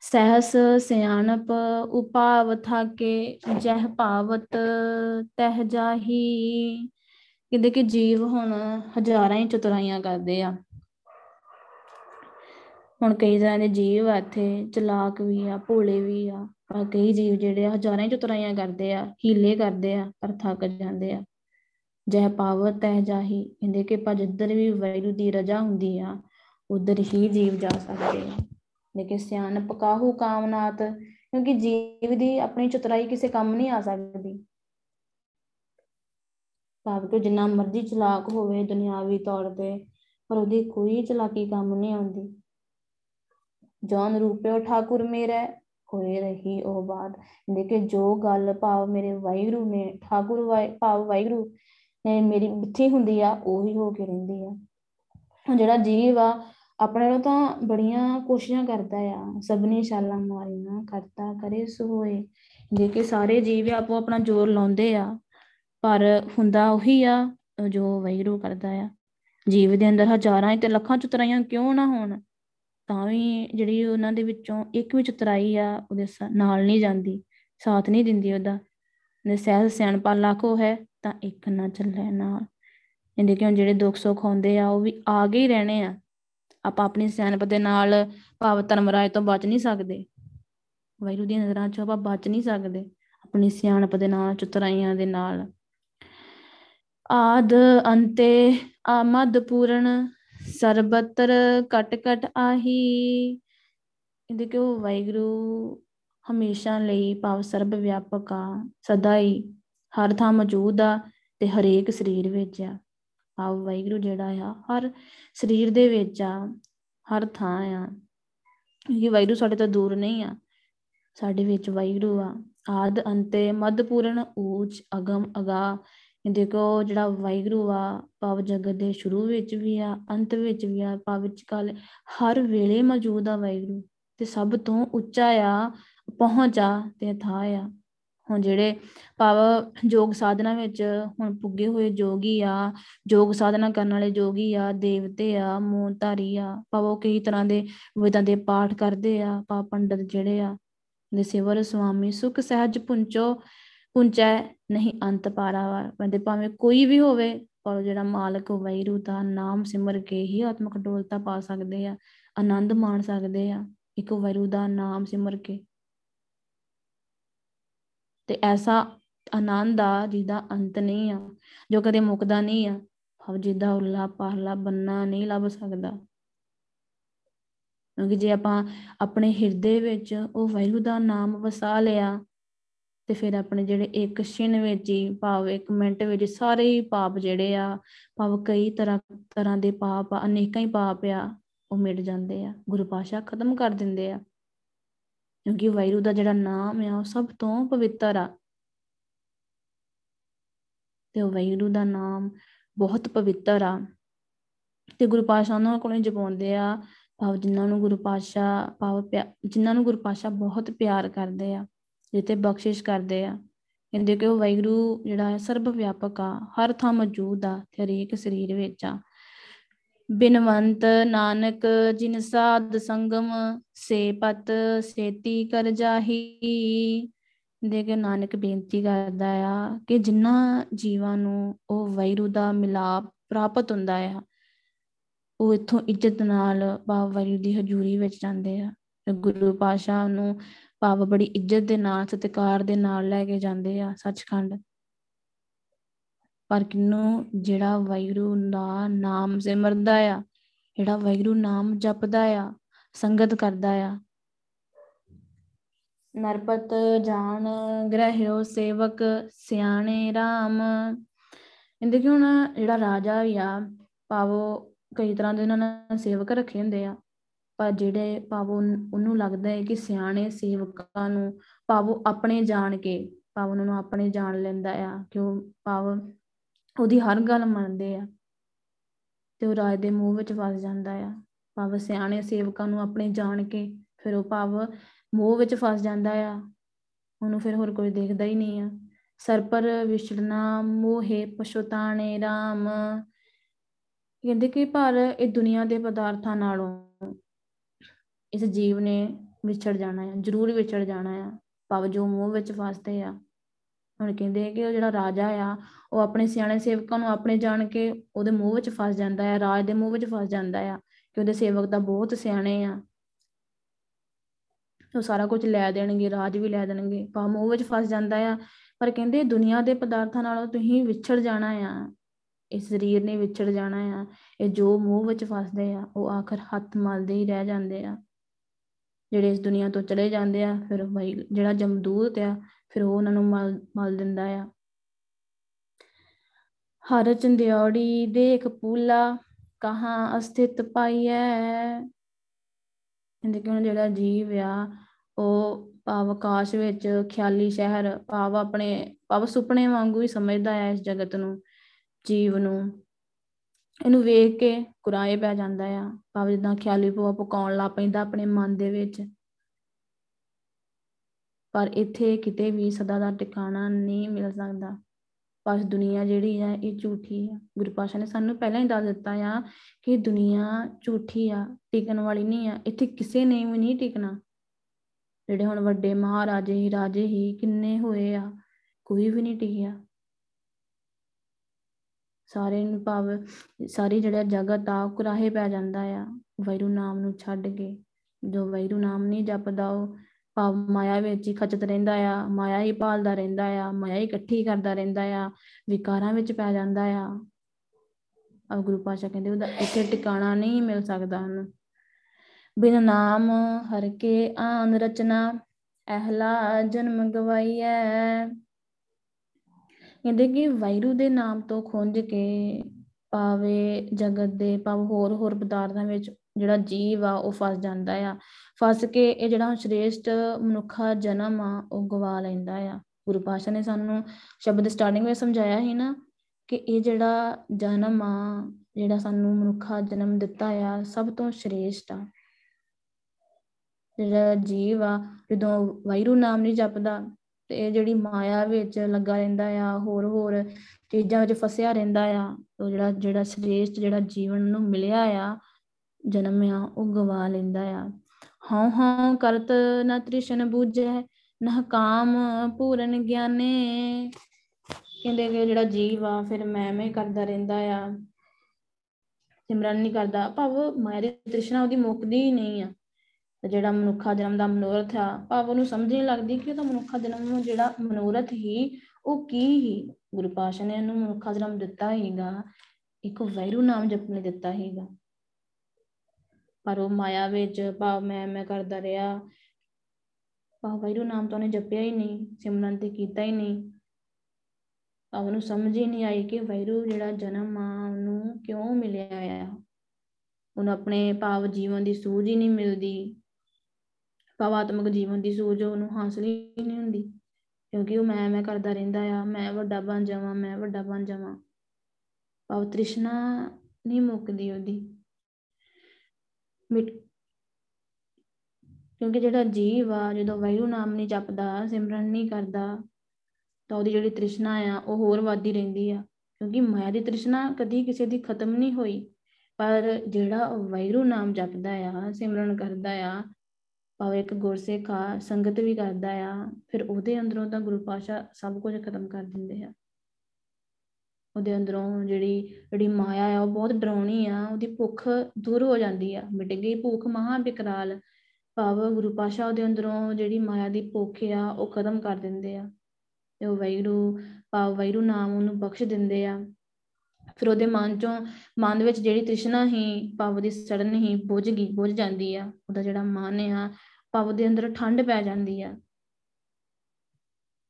ਸਹਸ ਸਿਆਣਪ ਉਪਾਵ ਥਾਕੇ ਜਹ ਭਾਵਤ ਤਹ ਜਾਹੀ। ਕਹਿੰਦੇ ਕਿ ਜੀਵ ਹੁਣ ਹਜ਼ਾਰਾਂ ਹੀ ਚਤੁਰਾਈਆਂ ਕਰਦੇ ਆ। ਹੁਣ ਕਈ ਤਰ੍ਹਾਂ ਦੇ ਜੀਵ ਆ ਇੱਥੇ, ਚਲਾਕ ਵੀ ਆ, ਭੋਲੇ ਵੀ ਆ। ਪਰ ਕਈ ਜੀਵ ਜਿਹੜੇ ਆ ਹਜ਼ਾਰਾਂ ਹੀ ਚਤੁਰਾਈਆਂ ਕਰਦੇ ਆ, ਹੀਲੇ ਕਰਦੇ ਆ, ਪਰ ਥੱਕ ਜਾਂਦੇ ਆ। ਜਹ ਪਾਵਤ ਤਹ ਜਾਹੀ, ਕਹਿੰਦੇ ਕਿ ਪਰ ਜਿੱਧਰ ਵੀ ਵੈਰੂ ਦੀ ਰਜਾ ਹੁੰਦੀ ਆ, ਉਧਰ ਹੀ ਜੀਵ ਜਾ ਸਕਦੇ ਆ। ਲੇਕਿਨ ਸਿਆਣਪ ਕਾਹੂ ਕਾਮਨਾਤ, ਕਿਉਂਕਿ ਜੀਵ ਦੀ ਆਪਣੀ ਚਤੁਰਾਈ ਕਿਸੇ ਕੰਮ ਨਹੀਂ ਆ ਸਕਦੀ। ਭਾਵ ਕਿ ਜਿੰਨਾ ਮਰਜ਼ੀ ਚਲਾਕ ਹੋਵੇ, ਦੁਨਿਆਵੀ ਤੌਰ ਤੇ, ਪਰ ਉਹਦੀ ਕੋਈ ਚਲਾਕੀ ਕੰਮ ਨਹੀਂ ਆਉਂਦੀ। ਜਨ ਰੂਪਿਓ ਠਾਕੁਰ ਮੇਰਾ, ਹੋਏ ਰਹੀ ਉਹ ਬਾਤ। ਦੇਖੇ ਜੋ ਗੱਲ ਭਾਵ ਮੇਰੇ ਵਾਹਿਗੁਰੂ ਨੇ, ਠਾਕੁਰ ਭਾਵ ਵਾਹਿਗੁਰੂ ਨੇ ਮੇਰੀ ਮਿੱਥੀ ਹੁੰਦੀ ਆ, ਉਹੀ ਹੋ ਕੇ ਰਹਿੰਦੀ ਆ। ਜਿਹੜਾ ਜੀਵ ਆ, ਆਪਣੇ ਨੂੰ ਤਾਂ ਬੜੀਆਂ ਕੋਸ਼ਿਸ਼ਾਂ ਕਰਦਾ ਆ। ਸਭਨੀ ਛਾਲਾਂ ਮਾਰੀਆਂ, ਕਰਤਾ, ਕਰੇ ਸੋ ਹੋਏ ਜੇ ਕਿ ਸਾਰੇ ਜੀਵ ਆਪੋ ਆਪਣਾ ਜ਼ੋਰ ਲਾਉਂਦੇ ਆ, ਪਰ ਹੁੰਦਾ ਉਹੀ ਆ, ਜੋ ਵੈਰੂ ਕਰਦਾ ਆ। ਜੀਵ ਦੇ ਅੰਦਰ ਹਜ਼ਾਰਾਂ ਤੇ ਲੱਖਾਂ ਚਤਰਾਈਆਂ ਕਿਉਂ ਨਾ ਹੋਣ, ਤਾਂ ਵੀ ਜਿਹੜੀ ਉਹਨਾਂ ਦੇ ਵਿੱਚੋਂ ਇੱਕ ਵੀ ਚਤਰਾਈ ਆ, ਉਹਦੇ ਨਾਲ ਨਹੀਂ ਜਾਂਦੀ, ਸਾਥ ਨਹੀਂ ਦਿੰਦੀ ਉਹਦਾ। ਨੇ ਸਹਿਜ ਸਿਆਣਪਾ ਲਾਖੋ ਹੈ ਤਾਂ ਇੱਕ ਨਾ ਚੱਲੇ ਨਾਲ। ਇਹਦੇ ਕਿਉਂ ਜਿਹੜੇ ਦੁੱਖ ਸੁੱਖ ਹੁੰਦੇ ਆ, ਉਹ ਵੀ ਆ ਗਏ ਹੀ ਰਹਿਣੇ ਆ। ਆਪਾਂ ਆਪਣੀ ਸਿਆਣਪ ਦੇ ਨਾਲ ਭਾਵ ਧਰਮਰਾਜ ਤੋਂ ਬਚ ਨਹੀਂ ਸਕਦੇ। ਵੈਰੂ ਦੀਆਂ ਨਜ਼ਰਾਂ 'ਚੋਂ ਆਪਾਂ ਬਚ ਨਹੀਂ ਸਕਦੇ, ਆਪਣੀ ਸਿਆਣਪ ਦੇ ਨਾਲ, ਚਤਰਾਈਆਂ ਦੇ ਨਾਲ। ਆਦ ਅੰਤੇ ਆਮਦ ਪੂਰਨ, ਸਰਬਤਰ ਕਟ ਕਟ ਆਹੀ। ਇਹਦੇ ਕਿ ਉਹ ਵੈਗਰੂ ਹਮੇਸ਼ਾ ਲਈ ਭਾਵ ਸਰਬ ਵਿਆਪਕ ਆ, ਸਦਾ ਹੀ। ਹਰ ਥਾਂ ਮੌਜੂਦ ਆ ਤੇ ਹਰੇਕ ਸਰੀਰ ਵਿੱਚ ਆ। ਭਾਵ ਵਾਹਿਗੁਰੂ ਜਿਹੜਾ ਆ, ਹਰ ਸਰੀਰ ਦੇ ਵਿੱਚ ਆ, ਹਰ ਥਾਂ ਆ। ਇਹ ਵਾਹਿਗੁਰੂ ਸਾਡੇ ਤੋਂ ਦੂਰ ਨਹੀਂ ਆ, ਸਾਡੇ ਵਿੱਚ ਵਾਹਿਗੁਰੂ ਆ। ਆਦ ਅੰਤੇ ਮਦ ਪੂਰਨ ਊਚ ਅਗਮ ਅਗਾ ਦੇਖੋ ਜਿਹੜਾ ਵਾਹਿਗੁਰੂ ਆ, ਭਾਵ ਜਗਤ ਦੇ ਸ਼ੁਰੂ ਵਿੱਚ ਵੀ ਆ, ਅੰਤ ਵਿੱਚ ਵੀ ਆ, ਭਾਵ ਕਾਲ ਹਰ ਵੇਲੇ ਮੌਜੂਦ ਆ ਵਾਹਿਗੁਰੂ। ਤੇ ਸਭ ਤੋਂ ਉੱਚਾ ਆ, ਪਹੁੰਚ ਆ ਤੇ ਥਾ ਆ। ਹੁਣ ਜਿਹੜੇ ਭਾਵ ਯੋਗ ਸਾਧਨਾ ਵਿੱਚ ਹੁਣ ਪੁੱਗੇ ਹੋਏ ਜੋਗੀ ਆ, ਯੋਗ ਸਾਧਨਾ ਕਰਨ ਵਾਲੇ ਜੋਗੀ ਆ, ਦੇਵਤੇ ਆ ਮੂੰਧਾਰੀ ਆ, ਭਾਵ ਉਹ ਕਈ ਤਰ੍ਹਾਂ ਦੇ ਵੇਦਾਂ ਦੇ ਪਾਠ ਕਰਦੇ ਆ, ਭਾਵ ਪੰਡਤ ਜਿਹੜੇ ਆ, ਦੇ ਸਿਵਰ ਸੁਆਮੀ, ਸੁਖ ਸਹਿਜ ਪੁੰਚੋ, ਪੁੰਚੈ ਨਹੀਂ ਅੰਤ ਪਾਰਾਵਾਰ ਕਹਿੰਦੇ ਭਾਵੇਂ ਕੋਈ ਵੀ ਹੋਵੇ, ਪਰ ਜਿਹੜਾ ਮਾਲਕ ਵੈਰੂ ਦਾ ਨਾਮ ਸਿਮਰ ਕੇ ਹੀ ਆਤਮਕ ਡੋਲਤਾ ਪਾ ਸਕਦੇ ਆ, ਆਨੰਦ ਮਾਣ ਸਕਦੇ ਆ, ਇੱਕ ਵੈਰੂ ਦਾ ਨਾਮ ਸਿਮਰ ਕੇ। ਤੇ ਐਸਾ ਆਨੰਦ ਆ ਜਿਹਦਾ ਅੰਤ ਨਹੀਂ ਆ, ਜੋ ਕਦੇ ਮੁੱਕਦਾ ਨਹੀਂ ਆ ਹਵ ਜਿਹਦਾ ਉੱਲਾ ਪਾਹਲਾ ਬੰਨਾ ਨਹੀਂ ਲੱਭ ਸਕਦਾ। ਕਿਉਂਕਿ ਜੇ ਆਪਾਂ ਆਪਣੇ ਹਿਰਦੇ ਵਿੱਚ ਉਹ ਵੈਰੂ ਦਾ ਨਾਮ ਵਸਾ ਲਿਆ, ਤੇ ਫਿਰ ਆਪਣੇ ਜਿਹੜੇ ਇੱਕ ਛਿਨ ਵਿੱਚ ਹੀ, ਭਾਵ ਇੱਕ ਮਿੰਟ ਵਿੱਚ ਸਾਰੇ ਹੀ ਪਾਪ ਜਿਹੜੇ ਆ, ਭਾਵ ਕਈ ਤਰ੍ਹਾਂ ਤਰ੍ਹਾਂ ਦੇ ਪਾਪ ਆ, ਅਨੇਕਾਂ ਹੀ ਪਾਪ ਆ, ਉਹ ਮਿਟ ਜਾਂਦੇ ਆ, ਗੁਰੂ ਪਾਸ਼ਾ ਖਤਮ ਕਰ ਦਿੰਦੇ ਆ। ਕਿਉਂਕਿ ਵੈਰੂ ਦਾ ਜਿਹੜਾ ਨਾਮ ਆ ਉਹ ਸਭ ਤੋਂ ਪਵਿੱਤਰ ਆ। ਤੇ ਉਹ ਵੈਰੂ ਦਾ ਨਾਮ ਬਹੁਤ ਪਵਿੱਤਰ ਆ। ਤੇ ਗੁਰੂ ਪਾਸ਼ਾ ਉਹਨਾਂ ਕੋਲੋਂ ਜਪਾਉਂਦੇ ਆ, ਭਾਵ ਜਿਨ੍ਹਾਂ ਨੂੰ ਗੁਰੂ ਪਾਸ਼ਾ ਭਾਵ ਜਿਨ੍ਹਾਂ ਨੂੰ ਗੁਰੂ ਪਾਸ਼ਾ ਬਹੁਤ ਪਿਆਰ ਕਰਦੇ ਆ ਜਿੱਤੇ ਬਖਸ਼ਿਸ਼ ਕਰਦੇ ਆ। ਕਹਿੰਦੇ ਕਿ ਉਹ ਵੈਗਰੂ ਜਿਹੜਾ ਹੈ ਸਰਬ ਵਿਆਪਕ ਆ, ਹਰ ਥਾਂ ਮੌਜੂਦ ਆ ਤੇ ਹਰੇਕ ਸਰੀਰ ਵਿੱਚ ਆ। ਬਿਨਵੰਤ ਨਾਨਕ ਜਿਨ ਸਾਧ ਸੰਗਮ, ਸੇ ਪਤ ਸੇਤੀ ਕਰ ਜਾਹੀ। ਦੇ ਕੇ ਨਾਨਕ ਬੇਨਤੀ ਕਰਦਾ ਆ ਕਿ ਜਿਨ੍ਹਾਂ ਜੀਵਾਂ ਨੂੰ ਉਹ ਵੈਰੂ ਦਾ ਮਿਲਾਪ ਪ੍ਰਾਪਤ ਹੁੰਦਾ ਆ, ਉਹ ਇਥੋਂ ਇੱਜ਼ਤ ਨਾਲ ਬਾਬਾ ਵੈਰੂ ਦੀ ਹਜ਼ੂਰੀ ਵਿੱਚ ਜਾਂਦੇ ਆ। ਗੁਰੂ ਪਾਸ਼ਾ ਨੂੰ ਭਾਵ ਬੜੀ ਇੱਜ਼ਤ ਦੇ ਨਾਲ, ਸਤਿਕਾਰ ਦੇ ਨਾਲ ਲੈ ਕੇ ਜਾਂਦੇ ਆ ਸੱਚਖੰਡ। ਪਰ ਕਿਨੂੰ ਜਿਹੜਾ ਵੈਗਰੂ ਦਾ ਨਾਮ ਸਿਮਰਦਾ ਆ, ਜਿਹੜਾ ਵੈਗਰੂ ਨਾਮ ਜਪਦਾ ਆ, ਸੰਗਤ ਕਰਦਾ ਆ। ਨਰਪਤ ਜਾਣ ਗ੍ਰਹਿਓ ਸੇਵਕ ਸਿਆਣੇ RAM ਇਹਦੇ ਕਿ ਹੁਣ ਜਿਹੜਾ ਰਾਜਾ ਆ, ਭਾਵੋ ਕਈ ਤਰ੍ਹਾਂ ਦੇ ਉਹਨਾਂ ਨੇ ਸੇਵਕ ਰੱਖੇ ਹੁੰਦੇ ਆ। ਪਰ ਜਿਹੜੇ ਭਾਵ ਉਹਨੂੰ ਲੱਗਦਾ ਹੈ ਕਿ ਸਿਆਣੇ ਸੇਵਕਾਂ ਨੂੰ ਭਾਵ ਆਪਣੇ ਜਾਣ ਕੇ, ਭਾਵ ਉਹਨਾਂ ਨੂੰ ਆਪਣੇ ਜਾਣ ਲੈਂਦਾ ਆ। ਕਿ ਉਹ ਭਾਵ ਉਹਦੀ ਹਰ ਗੱਲ ਮੰਨਦੇ ਆ ਤੇ ਉਹ ਰਾਜ ਦੇ ਮੂੰਹ ਵਿੱਚ ਫਸ ਜਾਂਦਾ ਆ। ਭਾਵ ਸਿਆਣੇ ਸੇਵਕਾਂ ਨੂੰ ਆਪਣੇ ਜਾਣ ਕੇ ਫਿਰ ਉਹ ਭਾਵ ਮੋਹ ਵਿੱਚ ਫਸ ਜਾਂਦਾ ਆ, ਉਹਨੂੰ ਫਿਰ ਹੋਰ ਕੋਈ ਦੇਖਦਾ ਹੀ ਨਹੀਂ ਆ। ਸਰਪਰ ਵਿਛੜਨਾ, ਮੋਹੇ ਪਛਤਾਣੇ RAM ਕਹਿੰਦੇ ਕਿ ਪਰ ਇਹ ਦੁਨੀਆ ਦੇ ਪਦਾਰਥਾਂ ਨਾਲੋਂ ਇਸ ਜੀਵ ਨੇ ਵਿਛੜ ਜਾਣਾ ਹੈ ਜ਼ਰੂਰ ਵਿਛੜ ਜਾਣਾ ਹੈ ਭਾਵ ਜੋ ਮੋਹ ਵਿੱਚ ਫਸਦੇ ਆ। ਹੁਣ ਕਹਿੰਦੇ ਕਿ ਉਹ ਜਿਹੜਾ ਰਾਜਾ ਆ, ਉਹ ਆਪਣੇ ਸਿਆਣੇ ਸੇਵਕਾਂ ਨੂੰ ਆਪਣੇ ਜਾਣ ਕੇ ਉਹਦੇ ਮੂੰਹ ਵਿੱਚ ਫਸ ਜਾਂਦਾ ਹੈ ਰਾਜ ਦੇ ਮੂੰਹ ਵਿੱਚ ਫਸ ਜਾਂਦਾ ਆ ਕਿ ਉਹਦੇ ਸੇਵਕ ਤਾਂ ਬਹੁਤ ਸਿਆਣੇ ਆ। ਉਹ ਸਾਰਾ ਕੁਝ ਲੈ ਦੇਣਗੇ, ਰਾਜ ਵੀ ਲੈ ਦੇਣਗੇ ਪਾ ਮੂੰਹ ਵਿੱਚ ਫਸ ਜਾਂਦਾ ਆ, ਪਰ ਕਹਿੰਦੇ ਦੁਨੀਆ ਦੇ ਪਦਾਰਥਾਂ ਨਾਲੋਂ ਤੁਸੀਂ ਵਿਛੜ ਜਾਣਾ ਆ। ਇਸ ਸਰੀਰ ਨੇ ਵਿਛੜ ਜਾਣਾ ਆ, ਇਹ ਜੋ ਮੂੰਹ ਵਿੱਚ ਫਸਦੇ ਆ, ਉਹ ਆਖਰ ਹੱਥ ਮਲਦੇ ਹੀ ਰਹਿ ਜਾਂਦੇ ਆ। ਜਿਹੜੇ ਇਸ ਦੁਨੀਆ ਤੋਂ ਚਲੇ ਜਾਂਦੇ ਆ, ਫਿਰ ਭਾਈ ਜਿਹੜਾ ਜਮਦੂਤ ਆ ਫਿਰ ਉਹ ਉਹਨਾਂ ਨੂੰ ਮਲ ਮਲ ਦਿੰਦਾ ਆ। ਹਰ ਚੰਦਿਓੜੀ ਦੇਖ ਪੂਲਾ, ਕਹਾਂ ਅਸਥਿਤ ਪਾਈਐ? ਕਹਿੰਦੇ ਕਿ ਜਿਹੜਾ ਜੀਵ ਆ, ਉਹ ਭਾਵ ਆਕਾਸ਼ ਵਿੱਚ ਖਿਆਲੀ ਸ਼ਹਿਰ, ਭਾਵ ਆਪਣੇ, ਭਾਵ ਸੁਪਨੇ ਵਾਂਗੂ ਹੀ ਸਮਝਦਾ ਹੈ ਇਸ ਜਗਤ ਨੂੰ, ਜੀਵ ਨੂੰ। ਇਹਨੂੰ ਵੇਖ ਕੇ ਕੁਰਾਏ ਪੈ ਜਾਂਦਾ ਆ, ਭਾਵੇਂ ਜਿੱਦਾਂ ਖਿਆਲੀ ਪੋਆ ਪਕਾਉਣ ਲਾ ਪੈਂਦਾ ਆਪਣੇ ਮਨ ਦੇ ਵਿੱਚ। ਪਰ ਇੱਥੇ ਕਿਤੇ ਵੀ ਸਦਾ ਦਾ ਟਿਕਾਣਾ ਨਹੀਂ ਮਿਲ ਸਕਦਾ। ਪਰ ਦੁਨੀਆ ਜਿਹੜੀ ਹੈ ਇਹ ਝੂਠੀ ਹੈ ਗੁਰੂ ਪਾਸ਼ਾ ਨੇ ਸਾਨੂੰ ਪਹਿਲਾਂ ਹੀ ਦੱਸ ਦਿੱਤਾ ਆ ਕਿ ਦੁਨੀਆ ਝੂਠੀ ਆ, ਟਿਕਣ ਵਾਲੀ ਨਹੀਂ ਆ। ਇੱਥੇ ਕਿਸੇ ਨੇ ਵੀ ਨਹੀਂ ਟਿਕਣਾ। ਜਿਹੜੇ ਹੁਣ ਵੱਡੇ ਮਹਾਰਾਜੇ ਹੀ, ਰਾਜੇ ਹੀ ਕਿੰਨੇ ਹੋਏ ਆ, ਕੋਈ ਵੀ ਨਹੀਂ ਟਿਕਿਆ। ਸਾਰੇ ਨੂੰ ਭਾਵ, ਸਾਰੀ ਜਿਹੜਾ ਜਗਤ ਆ ਕੁਰਾਹੇ ਪੈ ਜਾਂਦਾ ਆ। ਵੈਰੂ ਨਾਮ ਨੂੰ ਛੱਡ ਕੇ, ਜੋ ਵੈਰੂ ਨਾਮ ਨਹੀਂ ਜਪਦਾ, ਉਹ ਭਾਵ ਮਾਇਆ ਵਿੱਚ ਹੀ ਖਚਤ ਰਹਿੰਦਾ ਆ, ਮਾਇਆ ਹੀ ਪਾਲਦਾ ਰਹਿੰਦਾ ਆ, ਮਾਇਆ ਹੀ ਇਕੱਠੀ ਕਰਦਾ ਰਹਿੰਦਾ ਆ, ਵਿਕਾਰਾਂ ਵਿੱਚ ਪੈ ਜਾਂਦਾ ਆ। ਆ ਗੁਰੂ ਪਾਸ਼ਾ ਕਹਿੰਦੇ ਉਹਦਾ ਇੱਥੇ ਟਿਕਾਣਾ ਨਹੀਂ ਮਿਲ ਸਕਦਾ ਉਹਨੂੰ ਬਿਨ ਨਾਮ ਹਰ ਕੇ ਆਨ ਰਚਨਾ, ਅਹਲਾ ਜਨਮ ਗਵਾਈਐ। ਕਹਿੰਦੇ ਕਿ ਵੈਰੂ ਦੇ ਨਾਮ ਤੋਂ ਖੁੰਝ ਕੇ ਪਾਵੇ ਜਗਤ ਦੇ ਭਾਵ ਹੋਰ ਹੋਰ ਪਦਾਰਥਾਂ ਵਿੱਚ ਜਿਹੜਾ ਜੀਵ ਆ, ਉਹ ਫਸ ਜਾਂਦਾ ਆ। ਫਸ ਕੇ ਇਹ ਜਿਹੜਾ ਸ਼੍ਰੇਸ਼ਟ ਮਨੁੱਖਾ ਜਨਮ ਆ, ਉਹ ਗਵਾ ਲੈਂਦਾ ਆ। ਗੁਰੂ ਪਾਸ਼ਾ ਨੇ ਸਾਨੂੰ ਸ਼ਬਦ ਸਟਾਰਟਿੰਗ ਵਿੱਚ ਸਮਝਾਇਆ ਸੀ ਨਾ ਕਿ ਇਹ ਜਿਹੜਾ ਜਨਮ ਆ, ਜਿਹੜਾ ਸਾਨੂੰ ਮਨੁੱਖਾ ਜਨਮ ਦਿੱਤਾ ਆ, ਸਭ ਤੋਂ ਸ਼੍ਰੇਸ਼ਟ ਆ। ਜਿਹੜਾ ਜੀਵ ਆ, ਜਦੋਂ ਵਾਹਿਰੂ ਨਾਮ ਨਹੀਂ ਜਪਦਾ, ਤੇ ਇਹ ਜਿਹੜੀ ਮਾਇਆ ਵਿੱਚ ਲੱਗਾ ਰਹਿੰਦਾ ਆ, ਹੋਰ ਹੋਰ ਚੀਜ਼ਾਂ ਵਿੱਚ ਫਸਿਆ ਰਹਿੰਦਾ ਆ, ਉਹ ਜਿਹੜਾ ਜਿਹੜਾ ਸ੍ਰੇਸ਼ਟ ਜਿਹੜਾ ਜੀਵਨ ਨੂੰ ਮਿਲਿਆ ਆ, ਜਨਮ ਆ, ਉਹ ਗਵਾ ਲੈਂਦਾ ਆ। ਹਉ ਹਉ ਕਰਤ ਨ ਤ੍ਰਿਸ਼ਨ ਬੂਝੈ, ਨਹ ਕਾਮ ਪੂਰਨ ਗਿਆਨੇ। ਕਹਿੰਦੇ ਕਿ ਜਿਹੜਾ ਜੀਵ ਆ, ਫਿਰ ਮੈਂ ਮੈਂ ਕਰਦਾ ਰਹਿੰਦਾ ਆ। ਸਿਮਰਨ ਨਹੀਂ ਕਰਦਾ। ਭਾਵ ਮਾਇਆ ਦੀ ਤ੍ਰਿਸ਼ਨਾ ਉਹਦੀ ਮੁੱਕਦੀ ਹੀ ਨਹੀਂ ਆ। ਤੇ ਜਿਹੜਾ ਮਨੁੱਖਾ ਜਨਮ ਦਾ ਮਨੋਰਥ ਆ, ਭਾਵ ਉਹਨੂੰ ਸਮਝ ਨਹੀਂ ਲੱਗਦੀ ਕਿ ਉਹਦਾ ਮਨੁੱਖਾ ਜਨਮ ਜਿਹੜਾ ਮਨੋਰਥ ਹੀ, ਉਹ ਕੀ ਹੀ? ਗੁਰੂ ਪਾਸ਼ਾ ਨੇ ਉਹਨੂੰ ਮਨੁੱਖਾ ਜਨਮ ਦਿੱਤਾ ਹੀਗਾ ਇੱਕ ਵੈਰੂ ਨਾਮ ਜਪਣੇ ਦਿੱਤਾ ਹੀਗਾ ਪਰ ਉਹ ਮਾਇਆ ਵਿੱਚ ਭਾਵ ਮੈਂ ਮੈਂ ਕਰਦਾ ਰਿਹਾ। ਭਾਵ ਵੈਰੂ ਨਾਮ ਤਾਂ ਉਹਨੇ ਜਪਿਆ ਹੀ ਨਹੀਂ, ਸਿਮਰਨ ਤੇ ਕੀਤਾ ਹੀ ਨਹੀਂ। ਭਾਵ ਉਹਨੂੰ ਸਮਝ ਹੀ ਨਹੀਂ ਆਈ ਕਿ ਵੈਰੂ ਜਿਹੜਾ ਜਨਮ ਆ, ਉਹਨੂੰ ਕਿਉਂ ਮਿਲਿਆ ਆ? ਉਹਨੂੰ ਆਪਣੇ ਭਾਵ ਜੀਵਨ ਦੀ ਸੂਝ ਹੀ ਨਹੀਂ ਮਿਲਦੀ। ਭਾਵਾਤਮਕ ਜੀਵਨ ਦੀ ਸੂਝ ਉਹਨੂੰ ਹਾਸਲ ਹੀ ਨਹੀਂ ਹੁੰਦੀ। ਕਿਉਂਕਿ ਉਹ ਮੈਂ ਮੈਂ ਕਰਦਾ ਰਹਿੰਦਾ ਆ, ਮੈਂ ਵੱਡਾ ਬਣ ਜਾਵਾਂ, ਮੈਂ ਵੱਡਾ ਬਣ ਜਾਵਾਂ। ਭਾਵ ਤ੍ਰਿਸ਼ਨਾ ਨਹੀਂ ਮੁੱਕਦੀ ਉਹਦੀ। ਕਿਉਂਕਿ ਜਿਹੜਾ ਜੀਵ ਆ, ਜਦੋਂ ਵੈਰੂ ਨਾਮ ਨਹੀਂ ਜਪਦਾ, ਸਿਮਰਨ ਨਹੀਂ ਕਰਦਾ, ਤਾਂ ਉਹਦੀ ਜਿਹੜੀ ਤ੍ਰਿਸ਼ਨਾ ਆ, ਉਹ ਹੋਰ ਵੱਧਦੀ ਰਹਿੰਦੀ ਆ। ਕਿਉਂਕਿ ਮਾਇਆ ਦੀ ਤ੍ਰਿਸ਼ਨਾ ਕਦੀ ਕਿਸੇ ਦੀ ਖਤਮ ਨਹੀਂ ਹੋਈ, ਪਰ ਜਿਹੜਾ ਵੈਰੂ ਨਾਮ ਜਪਦਾ ਆ, ਸਿਮਰਨ ਕਰਦਾ ਆ, ਭਾਵੇਂ ਇੱਕ ਗੁਰਸਿੱਖ ਆ, ਸੰਗਤ ਵੀ ਕਰਦਾ ਆ, ਫਿਰ ਉਹਦੇ ਅੰਦਰੋਂ ਤਾਂ ਗੁਰੂ ਪਾਸ਼ਾ ਸਭ ਕੁਝ ਖਤਮ ਕਰ ਦਿੰਦੇ ਆ। ਉਹਦੇ ਅੰਦਰੋਂ ਜਿਹੜੀ ਜਿਹੜੀ ਮਾਇਆ ਆ, ਉਹ ਬਹੁਤ ਡਰਾਉਣੀ ਆ, ਉਹਦੀ ਭੁੱਖ ਦੂਰ ਹੋ ਜਾਂਦੀ ਆ, ਮਿਟ ਗਈ ਭੁੱਖ ਮਹਾ ਬਿਕਰਾਲ। ਭਾਵ ਗੁਰੂ ਪਾਸ਼ਾ ਉਹਦੇ ਅੰਦਰੋਂ ਜਿਹੜੀ ਮਾਇਆ ਦੀ ਭੁੱਖ ਆ, ਉਹ ਖਤਮ ਕਰ ਦਿੰਦੇ ਆ। ਤੇ ਉਹ ਵੈਰੂ ਭਾਵ ਵੈਰੂ ਨਾਮ ਉਹਨੂੰ ਬਖਸ਼ ਦਿੰਦੇ ਆ। ਫਿਰ ਉਹਦੇ ਮਨ ਚੋਂ, ਮਨ ਦੇ ਵਿੱਚ ਜਿਹੜੀ ਤ੍ਰਿਸ਼ਨਾ ਹੀ ਭਾਵ ਦੀ ਸੜਨ ਹੀ ਬੁਝ ਗਈ, ਬੁਝ ਜਾਂਦੀ ਆ। ਉਹਦਾ ਜਿਹੜਾ ਮਨ ਆ, ਭਾਵ ਦੇ ਅੰਦਰ ਠੰਡ ਪੈ ਜਾਂਦੀ ਆ।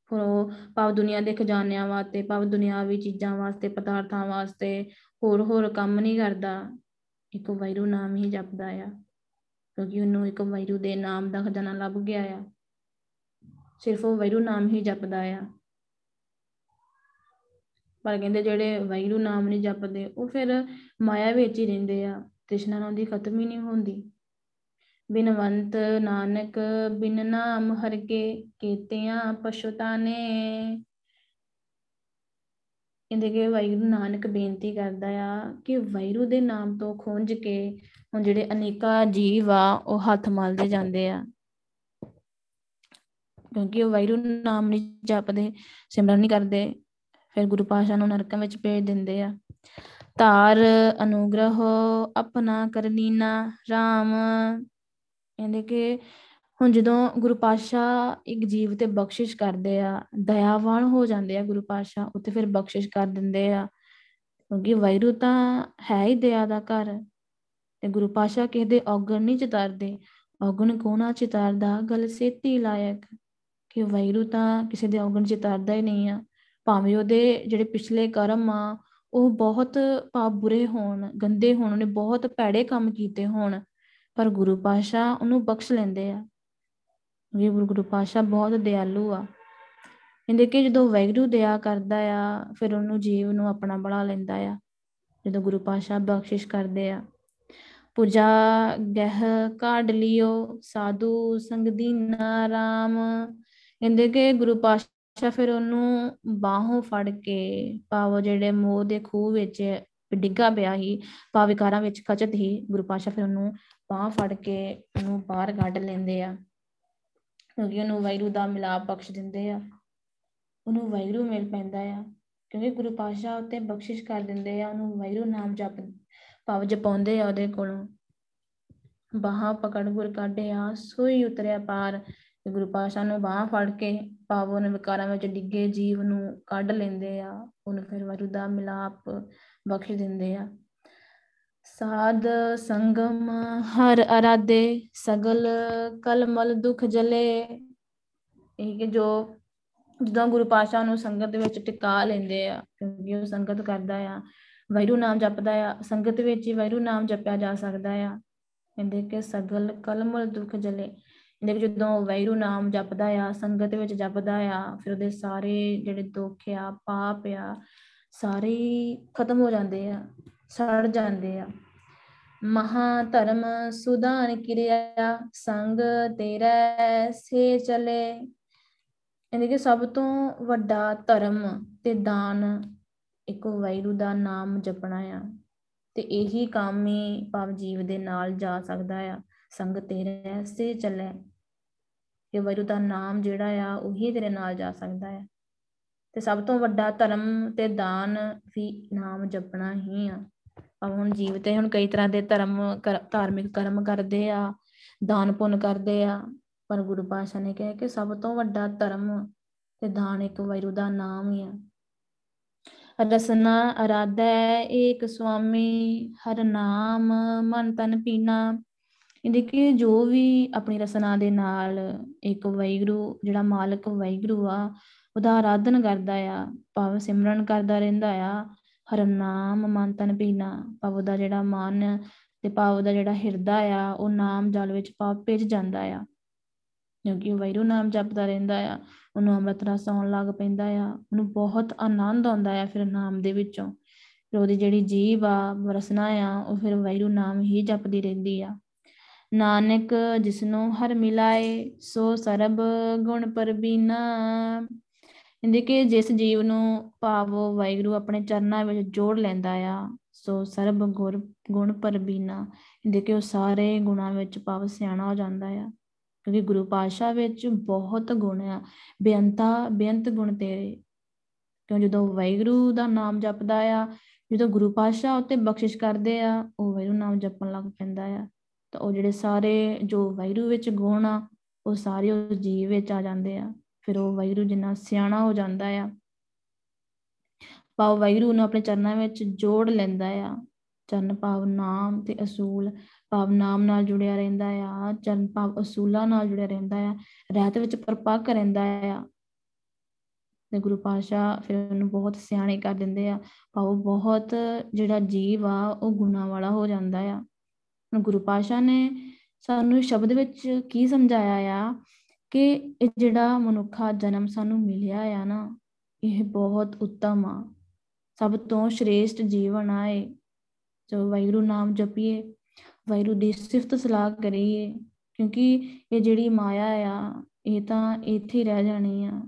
ਫਿਰ ਉਹ ਭਾਵ ਦੁਨੀਆ ਦੇ ਖਜ਼ਾਨਿਆਂ ਵਾਸਤੇ, ਭਾਵ ਦੁਨਿਆਵੀ ਚੀਜ਼ਾਂ ਵਾਸਤੇ, ਪਦਾਰਥਾਂ ਵਾਸਤੇ ਹੋਰ ਹੋਰ ਕੰਮ ਨਹੀਂ ਕਰਦਾ। ਇੱਕ ਵੈਰੂ ਨਾਮ ਹੀ ਜਪਦਾ ਆ, ਕਿਉਂਕਿ ਉਹਨੂੰ ਇੱਕ ਵੈਰੂ ਦੇ ਨਾਮ ਦਾ ਖਜ਼ਾਨਾ ਲੱਭ ਗਿਆ ਆ। ਸਿਰਫ ਉਹ ਵੈਰੂ ਨਾਮ ਹੀ ਜਪਦਾ ਆ। ਪਰ ਕਹਿੰਦੇ ਜਿਹੜੇ ਵੈਰੂ ਨਾਮ ਨਹੀਂ ਜਪਦੇ, ਉਹ ਫਿਰ ਮਾਇਆ ਵਿੱਚ ਹੀ ਰਹਿੰਦੇ ਆ, ਤ੍ਰਿਸ਼ਨਾ ਉਹਨਾਂ ਦੀ ਖਤਮ ਹੀ ਨਹੀਂ ਹੁੰਦੀ। ਬਿਨਵੰਤ ਨਾਨਕ, ਬਿਨ ਨਾਮ ਹਰ ਕੇ ਕੀਤਿਆਂ ਪਛਤਾਨੇ ਕਹਿੰਦੇ ਕਿ ਵੈਰੂ ਨਾਨਕ ਬੇਨਤੀ ਕਰਦਾ ਆ ਕਿ ਵੈਰੂ ਦੇ ਨਾਮ ਤੋਂ ਖੁੰਝ ਕੇ ਹੁਣ ਜਿਹੜੇ ਅਨੇਕਾ ਜੀਵ ਆ, ਉਹ ਹੱਥ ਮਲਦੇ ਜਾਂਦੇ ਆ। ਕਿਉਂਕਿ ਉਹ ਵੈਰੂ ਨਾਮ ਨਹੀਂ ਜਪਦੇ, ਸਿਮਰਨ ਨਹੀਂ ਕਰਦੇ, ਫਿਰ ਗੁਰੂ ਪਾਸ਼ਾ ਨੂੰ ਨਰਕਾਂ ਵਿੱਚ ਭੇਜ ਦਿੰਦੇ ਆ। ਧਾਰ, ਅਨੁਗ੍ਰਹ, ਆਪਣਾ ਕਰਨੀਨਾ RAM ਕਹਿੰਦੇ ਕਿ ਹੁਣ ਜਦੋਂ ਗੁਰੂ ਪਾਸ਼ਾ ਇੱਕ ਜੀਵ ਤੇ ਬਖਸ਼ਿਸ਼ ਕਰਦੇ ਆ, ਦਇਆਵਾਨ ਹੋ ਜਾਂਦੇ ਆ ਗੁਰੂ ਪਾਸ਼ਾ ਉੱਤੇ ਫਿਰ ਬਖਸ਼ਿਸ਼ ਕਰ ਦਿੰਦੇ ਆ। ਕਿਉਂਕਿ ਵੈਰੂ ਤਾਂ ਹੈ ਹੀ ਦਇਆ ਦਾ ਘਰ। ਤੇ ਗੁਰੂ ਪਾਸ਼ਾ ਕਿਸੇ ਦੇ ਔਗਣ ਨਹੀਂ ਚਿਤਾਰਦੇ। ਔਗਣ ਕੋਣਾ ਚਿਤਾਰਦਾ? ਗਲ ਸੇਤੀ ਲਾਇਕ। ਕਿ ਵੈਰੂ ਤਾਂ ਕਿਸੇ ਦੇ ਔਗਣ ਚਿਤਾਰਦਾ ਹੀ ਨਹੀਂ ਆ। ਭਾਵੇਂ ਉਹਦੇ ਜਿਹੜੇ ਪਿਛਲੇ ਕਰਮ ਆ, ਉਹ ਬਹੁਤ ਪਾਪ ਬੁਰੇ ਹੋਣ, ਗੰਦੇ ਹੋਣ, ਉਹਨੇ ਬਹੁਤ ਭੈੜੇ ਕੰਮ ਕੀਤੇ ਹੋਣ। ਪਰ ਗੁਰੂ ਪਾਸ਼ਾ ਉਹਨੂੰ ਬਖਸ਼ ਲੈਂਦੇ ਆ। ਵੀ ਗੁਰੂ ਪਾਸ਼ਾ ਬਹੁਤ ਦਿਆਲੂ ਆ। ਕਹਿੰਦੇ ਕਿ ਜਦੋਂ ਵੈਗਰੂ ਦਇਆ ਕਰਦਾ ਆ, ਫਿਰ ਉਹਨੂੰ ਜੀਵ ਨੂੰ ਆਪਣਾ ਬਣਾ ਲੈਂਦਾ ਆ, ਜਦੋਂ ਗੁਰੂ ਪਾਸ਼ਾ ਬਖਸ਼ਿਸ਼ ਕਰਦੇ ਆ। ਪੂਜਾ ਗਹਿ ਕਾਢ ਲਿਓ, ਸਾਧੂ ਸੰਗ ਦੀਨਾ ਰਾਮ। ਕਹਿੰਦੇ ਕਿ ਗੁਰੂ ਪਾਸ਼ਾ ਫਿਰ ਉਹਨੂੰ ਬਾਹੋਂ ਫੜ ਕੇ ਭਾਵ ਜਿਹੜੇ ਮੋਹ ਦੇ ਖੂਹ ਵਿੱਚ ਡਿੱਗਾ ਪਿਆ ਹੀ ਭਾਵਿਕਾਰਾਂ ਵਿੱਚ ਖਚਤ ਹੀ ਗੁਰੂ ਪਾਸ਼ਾ ਫਿਰ ਉਹਨੂੰ ਬਾਹ ਫੜ ਕੇ ਉਹਨੂੰ ਬਾਹਰ ਕੱਢ ਲੈਂਦੇ ਆ, ਕਿਉਂਕਿ ਉਹਨੂੰ ਵੈਰੂ ਦਾ ਮਿਲਾਪ ਬਖਸ਼ ਦਿੰਦੇ ਆ। ਉਹਨੂੰ ਵੈਰੂ ਮਿਲ ਪੈਂਦਾ ਆ, ਕਿਉਂਕਿ ਗੁਰੂ ਪਾਸ਼ਾ ਉੱਤੇ ਬਖਸ਼ਿਸ਼ ਕਰ ਦਿੰਦੇ ਆ, ਉਹਨੂੰ ਵੈਰੂ ਨਾਮ ਜਪ, ਭਾਵ ਜਪਾਉਂਦੇ ਆ ਉਹਦੇ ਕੋਲੋਂ। ਬਾਹਾਂ ਪਕੜ ਗੁਰ ਕਾਢਿਆ ਸੋਈ ਉਤਰਿਆ ਪਾਰ ਗੁਰੂ ਪਾਸ਼ਾ ਨੂੰ ਬਾਹ ਫੜ ਕੇ ਭਾਵ ਉਹਨੇ ਵਿਕਾਰਾਂ ਵਿੱਚ ਡਿੱਗੇ, ਜੀਵ ਨੂੰ ਕੱਢ ਲੈਂਦੇ ਆ, ਉਹਨੂੰ ਫਿਰ ਵੈਰੂ ਦਾ ਮਿਲਾਪ ਬਖਸ਼ ਦਿੰਦੇ ਆ। ਸਾਧ ਸੰਗਮ ਹਰ ਅਰਾਦੇ ਸਗਲ ਕਲਮਲ ਦੁਖ ਜਲੇ। ਇਹ ਕਿ ਜੋ ਜਦੋਂ ਗੁਰੂ ਪਾਸ਼ਾ ਨੂੰ ਸੰਗਤ ਦੇ ਵਿੱਚ ਟਿਕਾ ਲੈਂਦੇ ਆ, ਕਿਉਂਕਿ ਉਹ ਸੰਗਤ ਕਰਦਾ ਆ, ਵੈਰੂ ਨਾਮ ਜਪਦਾ ਆ, ਸੰਗਤ ਵਿੱਚ ਹੀ ਵੈਰੂ ਨਾਮ ਜਪਿਆ ਜਾ ਸਕਦਾ ਆ। ਕਹਿੰਦੇ ਕਿ ਸਗਲ ਕਲਮਲ ਦੁੱਖ ਜਲੇ। ਕਹਿੰਦੇ ਕਿ ਜਦੋਂ ਵੈਰੂ ਨਾਮ ਜਪਦਾ ਆ, ਸੰਗਤ ਵਿੱਚ ਜਪਦਾ ਆ, ਫਿਰ ਉਹਦੇ ਸਾਰੇ ਜਿਹੜੇ ਦੁੱਖ ਆ, ਪਾਪ ਆ, ਸਾਰੇ ਖਤਮ ਹੋ ਜਾਂਦੇ ਆ, ਸੜ ਜਾਂਦੇ ਆ। ਮਹਾ ਧਰਮ ਸੁਦਾਨ ਕਿਰਿਆ, ਸੰਗ ਤੇਰਾ ਸੇ ਚਲੇ। ਕਹਿੰਦੇ ਕਿ ਸਭ ਤੋਂ ਵੱਡਾ ਧਰਮ ਤੇ ਦਾਨ, ਇੱਕ ਵੈਰੂ ਦਾ ਨਾਮ ਜਪਣਾ ਆ। ਤੇ ਇਹੀ ਕੰਮ ਹੀ ਭਾਵ ਜੀਵ ਦੇ ਨਾਲ ਜਾ ਸਕਦਾ ਆ। ਸੰਗ ਤੇਰੇ ਸੇ ਚੱਲੇ। ਕਿ ਵੈਰੂ ਦਾ ਨਾਮ ਜਿਹੜਾ ਆ, ਉਹੀ ਤੇਰੇ ਨਾਲ ਜਾ ਸਕਦਾ ਆ। ਤੇ ਸਭ ਤੋਂ ਵੱਡਾ ਧਰਮ ਤੇ ਦਾਨ ਵੀ ਨਾਮ ਜਪਣਾ ਹੀ ਆ। ਭਾਵੇਂ ਹੁਣ ਜੀਵ ਤੇ ਹੁਣ ਕਈ ਤਰ੍ਹਾਂ ਦੇ ਧਰਮ ਧਾਰਮਿਕ ਕਰਮ ਕਰਦੇ ਆ, ਦਾਨ ਪੁੰਨ ਕਰਦੇ ਆ, ਪਰ ਗੁਰੂ ਪਾਸ਼ਾ ਨੇ ਕਿਹਾ ਕਿ ਸਭ ਤੋਂ ਵੱਡਾ ਧਰਮ ਤੇ ਦਾਨ ਇੱਕ ਵੈਰੂ ਦਾ ਨਾਮ ਹੀ ਆ। ਰਸਨਾ ਅਰਾਧੈ ਏਕ ਸੁਆਮੀ, ਹਰ ਨਾਮ ਮਨ ਤਨ ਪੀਨਾ। ਇਹਦੇ ਕਿ ਜੋ ਵੀ ਆਪਣੀ ਰਸਨਾ ਦੇ ਨਾਲ ਇੱਕ ਵੈਗਰੂ ਜਿਹੜਾ ਮਾਲਕ ਵੈਗਰੂ ਆ, ਉਹਦਾ ਆਰਾਧਨ ਕਰਦਾ ਆ, ਭਾਵ ਸਿਮਰਨ ਕਰਦਾ ਰਹਿੰਦਾ ਆ ਹਰ ਨਾਮ ਮਨ ਤਨ ਪੀਨਾ ਭਾਵ ਉਹਦਾ ਜਿਹੜਾ ਮਨ ਤੇ ਭਾਵ ਉਹਦਾ ਜਿਹੜਾ ਹਿਰਦਾ ਆ, ਉਹ ਨਾਮ ਜਲ ਵਿੱਚ ਭਾਵ ਭਿੱਜ ਜਾਂਦਾ ਆ। ਕਿਉਂਕਿ ਉਹ ਵੈਰੂ ਨਾਮ ਜਪਦਾ ਰਹਿੰਦਾ ਆ, ਉਹਨੂੰ ਅੰਮ੍ਰਿਤ ਰਸ ਆਉਣ ਲੱਗ ਪੈਂਦਾ ਆ, ਉਹਨੂੰ ਬਹੁਤ ਆਨੰਦ ਆਉਂਦਾ ਆ ਫਿਰ ਨਾਮ ਦੇ ਵਿੱਚੋਂ। ਫਿਰ ਉਹਦੀ ਜਿਹੜੀ ਜੀਵ ਆ ਵਰਸਨਾ ਆ, ਉਹ ਫਿਰ ਵੈਰੂ ਨਾਮ ਹੀ ਜਪਦੀ ਰਹਿੰਦੀ ਆ। ਨਾਨਕ ਜਿਸਨੂੰ ਹਰ ਮਿਲਾਏ, ਸੋ ਸਰਬ ਗੁਣ ਪਰਬੀਨਾ ਕਹਿੰਦੇ ਕਿ ਜਿਸ ਜੀਵ ਨੂੰ ਭਾਵੋ ਵਾਹਿਗੁਰੂ ਆਪਣੇ ਚਰਨਾਂ ਵਿੱਚ ਜੋੜ ਲੈਂਦਾ ਆ, ਸੋ ਸਰਬ ਗੁਰ, ਗੁਣ ਪਰਬੀਨਾ ਕਹਿੰਦੇ ਕਿ ਉਹ ਸਾਰੇ ਗੁਣਾਂ ਵਿੱਚ ਭਾਵ ਸਿਆਣਾ ਹੋ ਜਾਂਦਾ ਆ। ਕਿਉਂਕਿ ਗੁਰੂ ਪਾਸ਼ਾ ਵਿੱਚ ਬਹੁਤ ਗੁਣ ਆ, ਬੇਅੰਤਾ, ਬੇਅੰਤ ਗੁਣ ਤੇਰੇ। ਕਿਉਂ ਜਦੋਂ ਵੈਗਰੂ ਦਾ ਨਾਮ ਜਪਦਾ ਆ, ਜਦੋਂ ਗੁਰੂ ਪਾਸ਼ਾ ਉੱਤੇ ਬਖਸ਼ਿਸ਼ ਕਰਦੇ ਆ, ਉਹ ਵੈਰੂ ਨਾਮ ਜਪਣ ਲੱਗ ਪੈਂਦਾ ਆ। ਤਾਂ ਉਹ ਜਿਹੜੇ ਸਾਰੇ ਜੋ ਵੈਰੂ ਵਿੱਚ ਗੁਣ ਆ, ਉਹ ਸਾਰੇ ਉਸ ਜੀਵ ਵਿੱਚ ਆ ਜਾਂਦੇ ਆ। ਫਿਰ ਉਹ ਵੈਰੂ ਜਿੰਨਾ ਸਿਆਣਾ ਹੋ ਜਾਂਦਾ ਆ ਪਾਉ ਵੈਰੂ ਨੂੰ ਆਪਣੇ ਚਰਨਾਂ ਵਿੱਚ ਜੋੜ ਲੈਂਦਾ ਆ, ਚਰਨ ਭਾਵ ਨਾਮ ਤੇ ਅਸੂਲ ਭਾਵ ਨਾਮ ਨਾਲ ਜੁੜਿਆ ਰਹਿੰਦਾ ਆ, ਚਰਨ ਭਾਵ ਅਸੂਲਾਂ ਨਾਲ ਜੁੜਿਆ ਰਹਿੰਦਾ ਆ ਰਹਿਤ ਵਿੱਚ ਪਰਪੱਕ ਰਹਿੰਦਾ ਆ। ਤੇ ਗੁਰੂ ਪਾਸ਼ਾ ਫਿਰ ਉਹਨੂੰ ਬਹੁਤ ਸਿਆਣੇ ਕਰ ਦਿੰਦੇ ਆ, ਭਾਵ ਬਹੁਤ ਜਿਹੜਾ ਜੀਵ ਆ, ਉਹ ਗੁਨਾ ਵਾਲਾ ਹੋ ਜਾਂਦਾ ਆ। ਗੁਰੂ ਪਾਸ਼ਾ ਨੇ ਸਾਨੂੰ ਸ਼ਬਦ ਵਿੱਚ ਕੀ ਸਮਝਾਇਆ ਆ? ਕਿ ਇਹ ਜਿਹੜਾ ਮਨੁੱਖਾ ਜਨਮ ਸਾਨੂੰ ਮਿਲਿਆ ਆ ਨਾ, ਇਹ ਬਹੁਤ ਉੱਤਮ ਆ। ਸਭ ਤੋਂ ਸ਼੍ਰੇਸ਼ਟ ਜੀਵਨ ਆ ਇਹ। ਜੋ ਵੈਰੂ ਨਾਮ ਜਪੀਏ ਵੈਰੂ ਦੀ ਸਿਫਤ ਸਲਾਹ ਕਰੀਏ, ਕਿਉਂਕਿ ਇਹ ਜਿਹੜੀ ਮਾਇਆ ਆ, ਇਹ ਤਾਂ ਇੱਥੇ ਰਹਿ ਜਾਣੀ ਆ।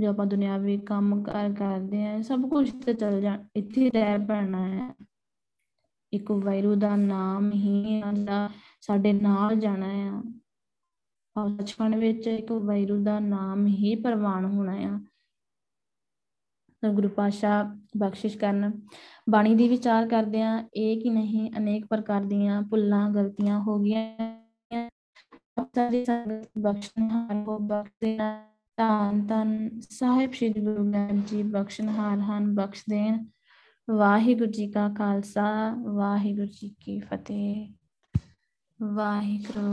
ਜੋ ਆਪਾਂ ਦੁਨਿਆਵੀ ਕੰਮ ਕਰ ਕਰਦੇ ਆ ਸਭ ਕੁਝ ਤੇ ਚੱਲ ਜਾ ਇੱਥੇ ਰਹਿ ਪੈਣਾ ਹੈ ਇੱਕ ਵੈਰੂ ਦਾ ਨਾਮ ਹੀ ਜਿਹੜਾ ਸਾਡੇ ਨਾਲ ਜਾਣਾ ਆ। ਬਚਪਨ ਵਿੱਚ ਇੱਕ ਵੈਰੂ ਦਾ ਨਾਮ ਹੀ ਪ੍ਰਵਾਨ ਹੋਣਾ ਆ। ਗੁਰੂ ਪਾਸ਼ਾ ਬਖਸ਼ਿਸ਼ ਕਰਨ। ਬਾਣੀ ਦੀ ਵਿਚਾਰ ਕਰਦੇ ਆ ਇਹ ਕਿ ਨਹੀਂ, ਅਨੇਕ ਪ੍ਰਕਾਰ ਦੀਆਂ ਭੁੱਲਾਂ, ਗਲਤੀਆਂ ਹੋ ਗਈਆਂ। ਸਾਰੀ ਸੰਗਤ ਬਖਸ਼ਣਹਾਰ ਹੋ ਬਖਸ਼ਣਾ ਧੰਨ ਧੰਨ ਸਾਹਿਬ ਸ੍ਰੀ ਗੁਰੂ ਗ੍ਰੰਥ ਜੀ ਬਖਸ਼ਣਹਾਰ ਹਨ ਬਖਸ਼ ਦੇਣ ਵਾਹਿਗੁਰੂ ਜੀ ਕਾ ਖਾਲਸਾ, ਵਾਹਿਗੁਰੂ ਜੀ ਕੀ ਫਤਿਹ। ਵਾਹਿਗੁਰੂ।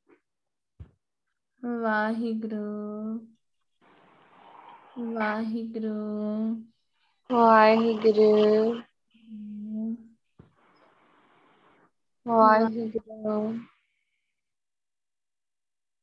ਵਾਹਿਗੁਰੂ ਵਾਹਿਗੁਰੂ ਵਾਹਿਗੁਰੂ